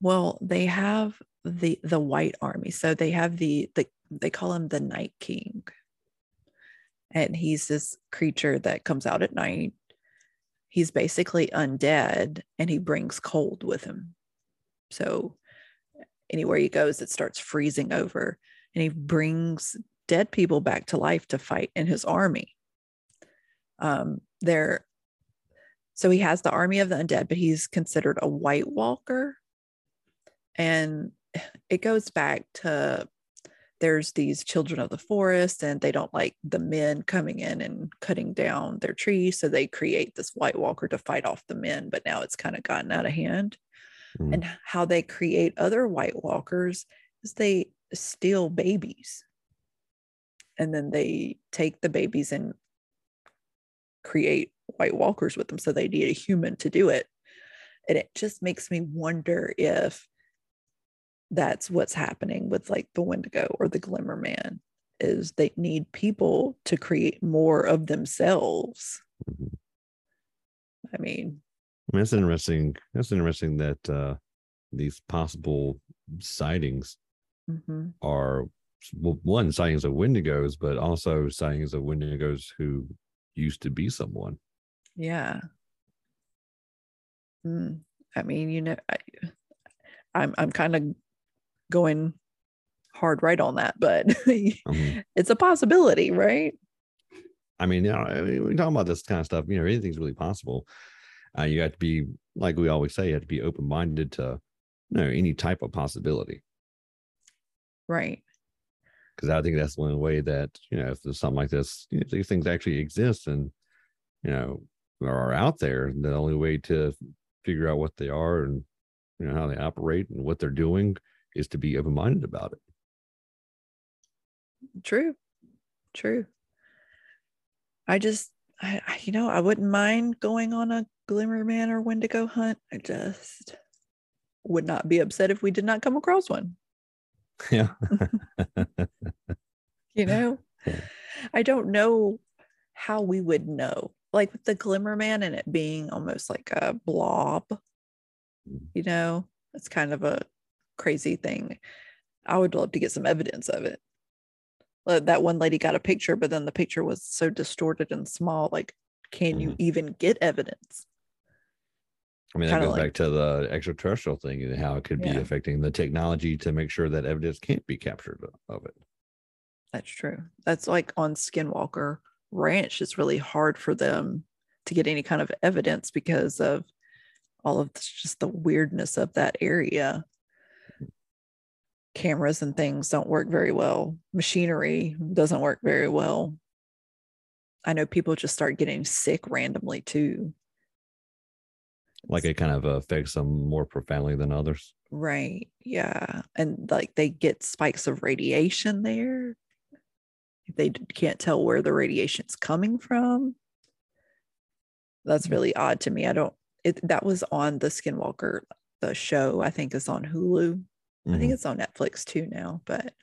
Speaker 2: Well, they have the the White Army. So they have the the they call him the Night King. And he's this creature that comes out at night. He's basically undead and he brings cold with him. So anywhere he goes, it starts freezing over. And he brings dead people back to life to fight in his army. Um, they're so he has the army of the undead, but he's considered a White Walker. And it goes back to there's these children of the forest, and they don't like the men coming in and cutting down their trees. So they create this White Walker to fight off the men, but now it's kind of gotten out of hand.
Speaker 3: Mhm.
Speaker 2: And how they create other White Walkers is they steal babies. And then they take the babies and create White Walkers with them. So they need a human to do it. And it just makes me wonder if that's what's happening with like the Wendigo or the Glimmer Man is they need people to create more of themselves. I mean,
Speaker 3: that's interesting. That's interesting that uh, these possible sightings
Speaker 2: mhm,
Speaker 3: are well, one sightings of Wendigos, but also sightings of Wendigos who used to be someone.
Speaker 2: Yeah. Mm, I mean, you know, I, I'm I'm kind of going hard right on that, but
Speaker 3: Mhm.
Speaker 2: it's a possibility, right?
Speaker 3: I mean, you know, I mean, we talk about this kind of stuff. You know, anything's really possible. Uh, you have to be, like we always say, you have to be open minded to, you know, any type of possibility.
Speaker 2: Right.
Speaker 3: Because I think that's one way that you know, if there's something like this, you know, these things actually exist and you know are out there. The only way to figure out what they are and you know how they operate and what they're doing is to be open minded about it.
Speaker 2: True. True. I just, I, I- you know, I wouldn't mind going on a Glimmer Man or Wendigo hunt. I just would not be upset if we did not come across one.
Speaker 3: Yeah.
Speaker 2: You know, I don't know how we would know. Like with the Glimmer Man and it being almost like a blob, you know, it's kind of a crazy thing. I would love to get some evidence of it. Uh, That one lady got a picture, but then the picture was so distorted and small. Like, can you even get evidence?
Speaker 3: I mean, that
Speaker 2: Kinda
Speaker 3: goes
Speaker 2: like-
Speaker 3: back to the extraterrestrial thing and how it could be affecting the technology to make sure that evidence can't be captured of it.
Speaker 2: That's true. That's like on Skinwalker Ranch. It's really hard for them to get any kind of evidence because of all of this, just the weirdness of that area. Cameras and things don't work very well. Machinery doesn't work very well. I know people just start getting sick randomly too.
Speaker 3: Like it kind of affects them more profoundly than others.
Speaker 2: Right. Yeah. And like they get spikes of radiation there. They can't tell where the radiation's coming from. That's
Speaker 3: Mm.
Speaker 2: really odd to me. I don't, it, that was on the Skinwalker, the show, I think is on Hulu. I
Speaker 3: Mhm.
Speaker 2: think it's on Netflix too now, but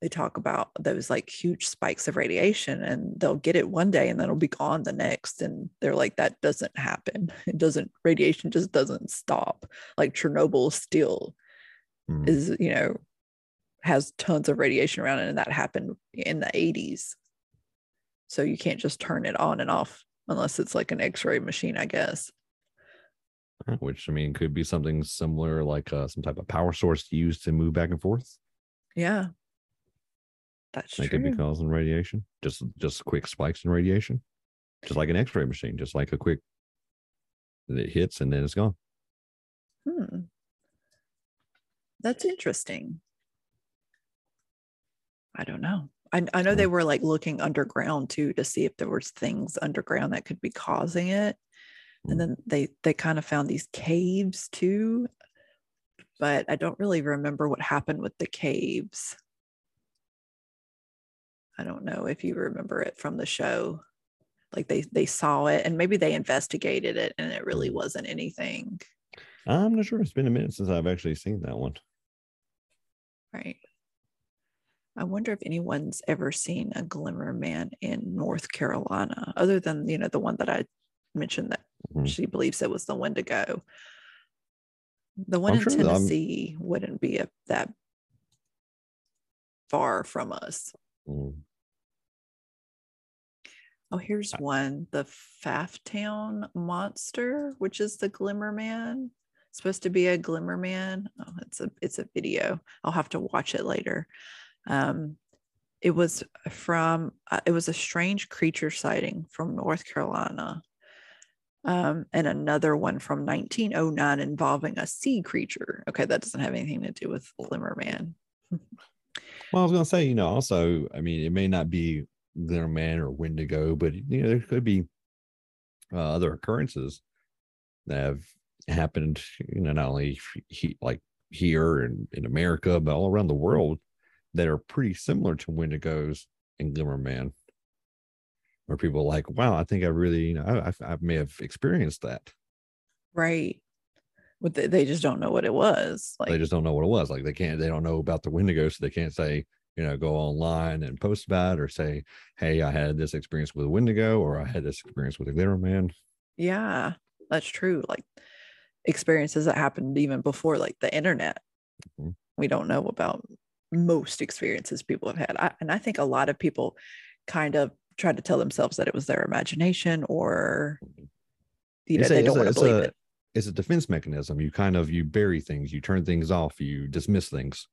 Speaker 2: they talk about those like huge spikes of radiation and they'll get it one day and then it'll be gone the next. And they're like, that doesn't happen. It doesn't, radiation just doesn't stop. Like Chernobyl still
Speaker 3: Mhm.
Speaker 2: is, you know, has tons of radiation around it. And that happened in the 80s. So you can't just turn it on and off unless it's like an x ray machine, I guess.
Speaker 3: Which I mean could be something similar, like uh, some type of power source used to move back and forth.
Speaker 2: Yeah. That's
Speaker 3: They
Speaker 2: true.
Speaker 3: could be causing radiation, just just quick spikes in radiation, just like an X-ray machine, just like a quick. It hits and then it's gone.
Speaker 2: Hmm. That's interesting. I don't know. I, I know they were like looking underground too to see if there was things underground that could be causing it.
Speaker 3: Mm.
Speaker 2: And then they they kind of found these caves too. But I don't really remember what happened with the caves. I don't know if you remember it from the show. Like they they saw it and maybe they investigated it and it really
Speaker 3: Mm.
Speaker 2: wasn't anything.
Speaker 3: I'm not sure. It's been a minute since I've actually seen that one.
Speaker 2: Right. I wonder if anyone's ever seen a glimmer man in North Carolina, other than, you know, the one that I mentioned that
Speaker 3: Mhm.
Speaker 2: she believes it was the Wendigo. The one
Speaker 3: I'm
Speaker 2: in
Speaker 3: sure
Speaker 2: Tennessee wouldn't be a, that far from us.
Speaker 3: Mm.
Speaker 2: Oh, here's one the Pfafftown Monster, which is the Glimmer Man. Supposed to be a Glimmer Man. Oh, it's a it's a video. I'll have to watch it later. Um, it was from uh, it was a strange creature sighting from North Carolina. Um, and another one from 1909 involving a sea creature. Okay, that doesn't have anything to do with Glimmer Man.
Speaker 3: Well, I was gonna say, you know, also, I mean, it may not be Glimmer Man or Wendigo, but you know, there could be uh, other occurrences that have happened. You know, not only he, like here in, in America, but all around the world that are pretty similar to Wendigos and Glimmer Man. Where people are like, wow, I think I really, you know, I, I, may have experienced that.
Speaker 2: Right. But they, just don't know what it was. Like
Speaker 3: they just don't know what it was. Like they can't, they don't know about the Wendigo, so they can't say, you know, go online and post about it or say, hey, I had this experience with a Wendigo or I had this experience with a Glitter Man.
Speaker 2: Yeah, that's true. Like experiences that happened even before like the internet.
Speaker 3: Mhm.
Speaker 2: We don't know about most experiences people have had. I, and I think a lot of people kind of try to tell themselves that it was their imagination or you know,
Speaker 3: a-
Speaker 2: they don't want to believe
Speaker 3: a-
Speaker 2: it.
Speaker 3: It's a defense mechanism. You kind of you bury things, you turn things off, you dismiss things.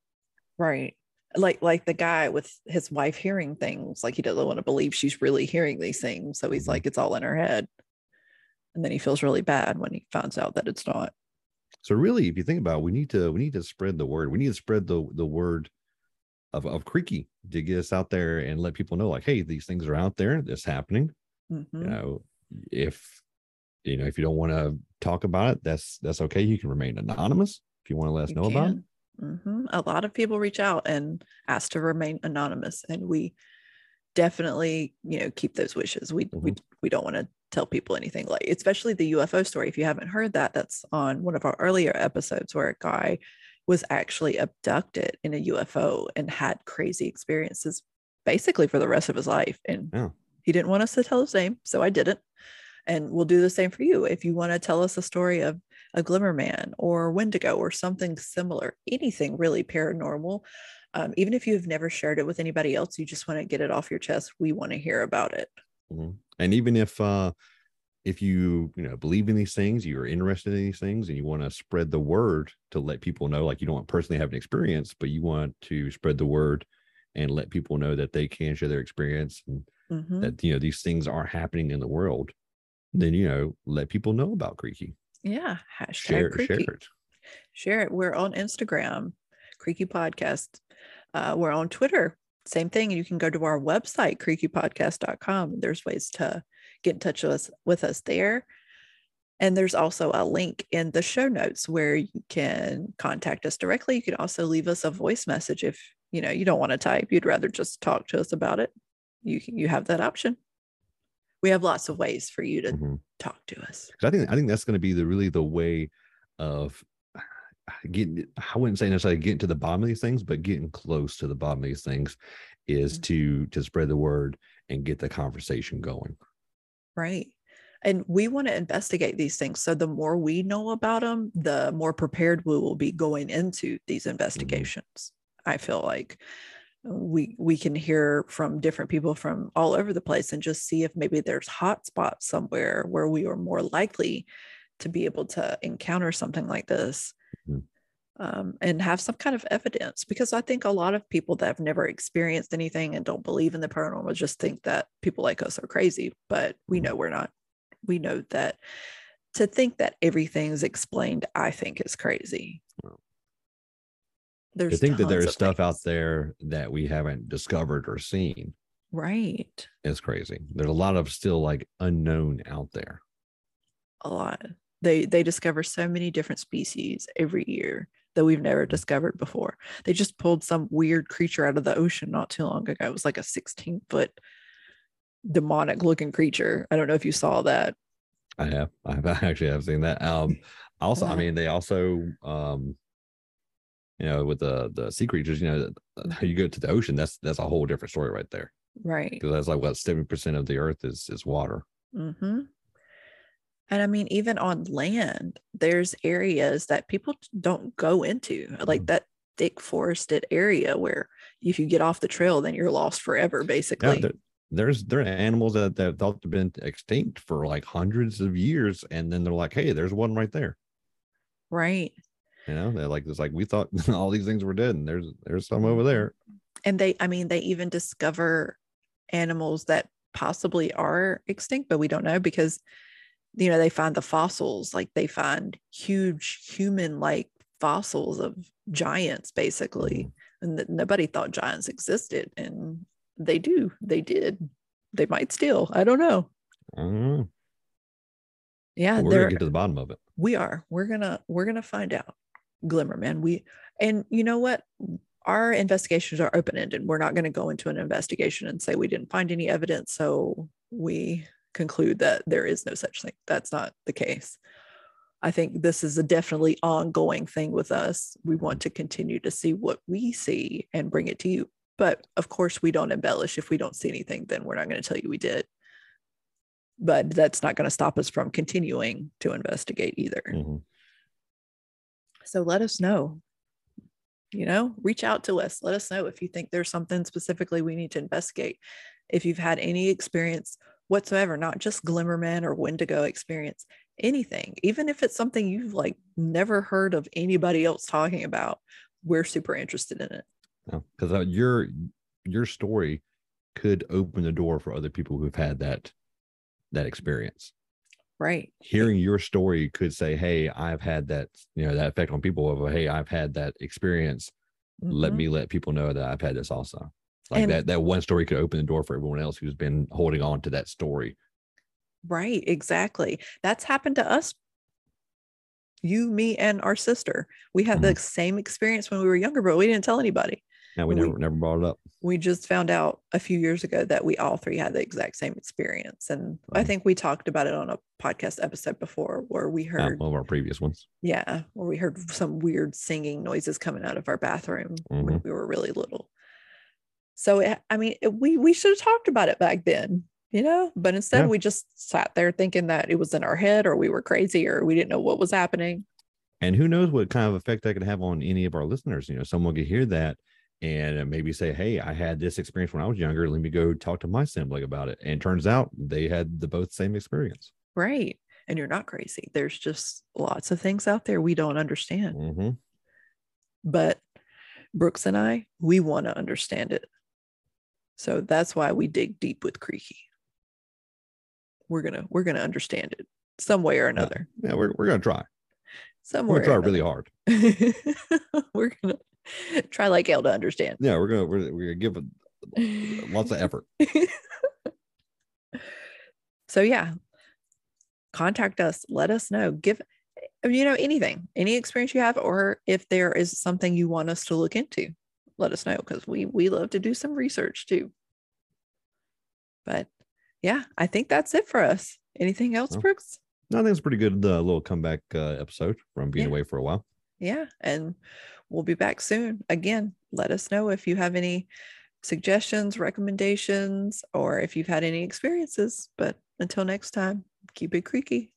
Speaker 2: Right. Like like the guy with his wife hearing things, like he doesn't want to believe she's really hearing these things. So he's
Speaker 3: Mhm.
Speaker 2: like, it's all in her head. And then he feels really bad when he finds out that it's not.
Speaker 3: So really, if you think about it, we need to we need to spread the word. We need to spread the the word of, of Creaky to get us out there and let people know, like, hey, these things are out there, this happening.
Speaker 2: Mhm.
Speaker 3: you know if you know if you don't want to talk about it that's that's okay you can remain anonymous if you want to let us
Speaker 2: You
Speaker 3: know about it
Speaker 2: can. Mhm. A lot of people reach out and ask to remain anonymous, and we definitely, you know, keep those wishes. We we
Speaker 3: Mm-hmm.
Speaker 2: we don't want to tell people anything like, especially the UFO story. If you haven't heard that, that's on one of our earlier episodes where a guy was actually abducted in a UFO and had crazy experiences, basically for the rest of his life. And
Speaker 3: Yeah.
Speaker 2: he didn't want us to tell his name, so I didn't. And we'll do the same for you if you want to tell us a story of a glimmer man or wendigo or something similar anything really paranormal um, even if you've never shared it with anybody else you just want to get it off your chest we want to hear about it
Speaker 3: Mhm. and even if uh if you you know believe in these things you're interested in these things and you want to spread the word to let people know like you don't personally have an experience but you want to spread the word and let people know that they can share their experience and
Speaker 2: Mhm.
Speaker 3: that you know these things are happening in the world then you know let people know about creaky
Speaker 2: Yeah. Hashtag
Speaker 3: Share,
Speaker 2: creaky.
Speaker 3: share it.
Speaker 2: Share it. We're on Instagram, Creaky Podcast. Uh, we're on Twitter. Same thing. You can go to our website, creakypodcast.com. There's ways to get in touch with us, with us there. And there's also a link in the show notes where you can contact us directly. You can also leave us a voice message if you know you don't want to type. You'd rather just talk to us about it. You you have that option. We have lots of ways for you to
Speaker 3: Mhm.
Speaker 2: talk to us.
Speaker 3: I think I think that's going to be the really the way of getting. I wouldn't say necessarily getting to the bottom of these things, but getting close to the bottom of these things is
Speaker 2: Mhm.
Speaker 3: to to spread the word and get the conversation going.
Speaker 2: Right. And we want to investigate these things. So the more we know about them, the more prepared we will be going into these investigations. I feel like we we can hear from different people from all over the place and just see if maybe there's hot spots somewhere where we are more likely to be able to encounter something like this
Speaker 3: Mhm.
Speaker 2: Um, and have some kind of evidence because i think a lot of people that have never experienced anything and don't believe in the paranormal just think that people like us are crazy but we
Speaker 3: Mhm.
Speaker 2: know we're not we know that to think that everything's explained i think is crazy there's
Speaker 3: to think that there's stuff out there that we haven't discovered or seen
Speaker 2: right
Speaker 3: It's crazy. There's a lot of still like unknown out there.
Speaker 2: a lot they they discover so many different species every year that we've never discovered before. They just pulled some weird creature out of the ocean not too long ago. It was like a 16 foot demonic looking creature. I don't know if you saw that.
Speaker 3: I have. I've actually have seen that. Um also, I mean, they also um you know, with the the sea creatures, you know, th- you go to the ocean, that's that's a whole different story right there.
Speaker 2: right.
Speaker 3: Because that's like what 70% of the earth is is water.
Speaker 2: hmm And I mean, even on land, there's areas that people don't go into, like
Speaker 3: Mhm.
Speaker 2: that thick forested area where if you get off the trail, then you're lost forever,
Speaker 3: Yeah,
Speaker 2: basically.
Speaker 3: there, there's there are animals that, that thought have been extinct for like hundreds of years, and then they're like, hey, there's one right there.
Speaker 2: right.
Speaker 3: You know, they're like it's like we thought all these things were dead, and there's there's some over there.
Speaker 2: And they, I mean, they even discover animals that possibly are extinct, but we don't know because, you know, they find the fossils, like they find huge human like fossils of giants, basically. Mm. and that nobody thought giants existed and they do they did they might still i don't know
Speaker 3: don't
Speaker 2: yeah
Speaker 3: But we're
Speaker 2: they're
Speaker 3: gonna get to the bottom of it.
Speaker 2: we are we're gonna we're gonna find out glimmer man we and you know what our investigations are open-ended we're not going to go into an investigation and say we didn't find any evidence so we conclude that there is no such thing that's not the case i think this is a definitely ongoing thing with us we want to continue to see what we see and bring it to you but of course we don't embellish if we don't see anything then we're not going to tell you we did but that's not going to stop us from continuing to investigate either
Speaker 3: Mhm.
Speaker 2: so let us know. You know, reach out to us. Let us know if you think there's something specifically we need to investigate. If you've had any experience whatsoever, not just Glimmerman or Wendigo experience, anything, even if it's something you've like never heard of anybody else talking about, we're super interested in it.
Speaker 3: because uh, your your story could open the door for other people who've had that that experience
Speaker 2: Right.
Speaker 3: hearing your story could say hey i've had that you know that effect on people of hey i've had that experience let
Speaker 2: Mhm.
Speaker 3: me let people know that i've had this also like
Speaker 2: And-
Speaker 3: that that one story could open the door for everyone else who's been holding on to that story
Speaker 2: Right, exactly. That's happened to us. You, me, and our sister. We had the same experience when we were younger, but we didn't tell anybody.
Speaker 3: now we
Speaker 2: We-
Speaker 3: never never brought it up
Speaker 2: We just found out a few years ago that we all three had the exact same experience. And I
Speaker 3: Mhm.
Speaker 2: think we talked about it on a podcast episode before where we heard,
Speaker 3: one of our previous ones
Speaker 2: yeah, where we heard some weird singing noises coming out of our bathroom when we were really little. So, it, I mean, it- we, we should have talked about it back then, you know, but instead
Speaker 3: Yeah.
Speaker 2: we just sat there thinking that it was in our head or we were crazy or we didn't know what was happening.
Speaker 3: and who knows what kind of effect that could have on any of our listeners you know someone could hear that and uh, maybe say hey i had this experience when i was younger let me go talk to my sibling about it and turns out they had the both same experience
Speaker 2: Right. And you're not crazy. There's just lots of things out there we don't understand.
Speaker 3: hmm
Speaker 2: but Brooks and I, we want to understand it. So that's why we dig deep with Creaky. We're gonna we're gonna understand it. some way or another.
Speaker 3: Yeah, we're we're gonna try.
Speaker 2: Some
Speaker 3: We're gonna try really hard.
Speaker 2: Somewhere
Speaker 3: We're gonna try really hard.
Speaker 2: we're gonna try like hell to understand.
Speaker 3: Yeah, we're gonna we're, we're gonna give it lots of effort.
Speaker 2: so yeah contact us let us know give you know anything any experience you have or if there is something you want us to look into let us know because we we love to do some research too. But yeah i think that's it for us. Anything else
Speaker 3: Well,
Speaker 2: brooks?
Speaker 3: No, I think it's a pretty good uh, little comeback uh, episode from being
Speaker 2: Yeah.
Speaker 3: away for a while.
Speaker 2: yeah and we'll be back soon. Again let us know if you have any suggestions recommendations or if you've had any experiences but until next time keep it creaky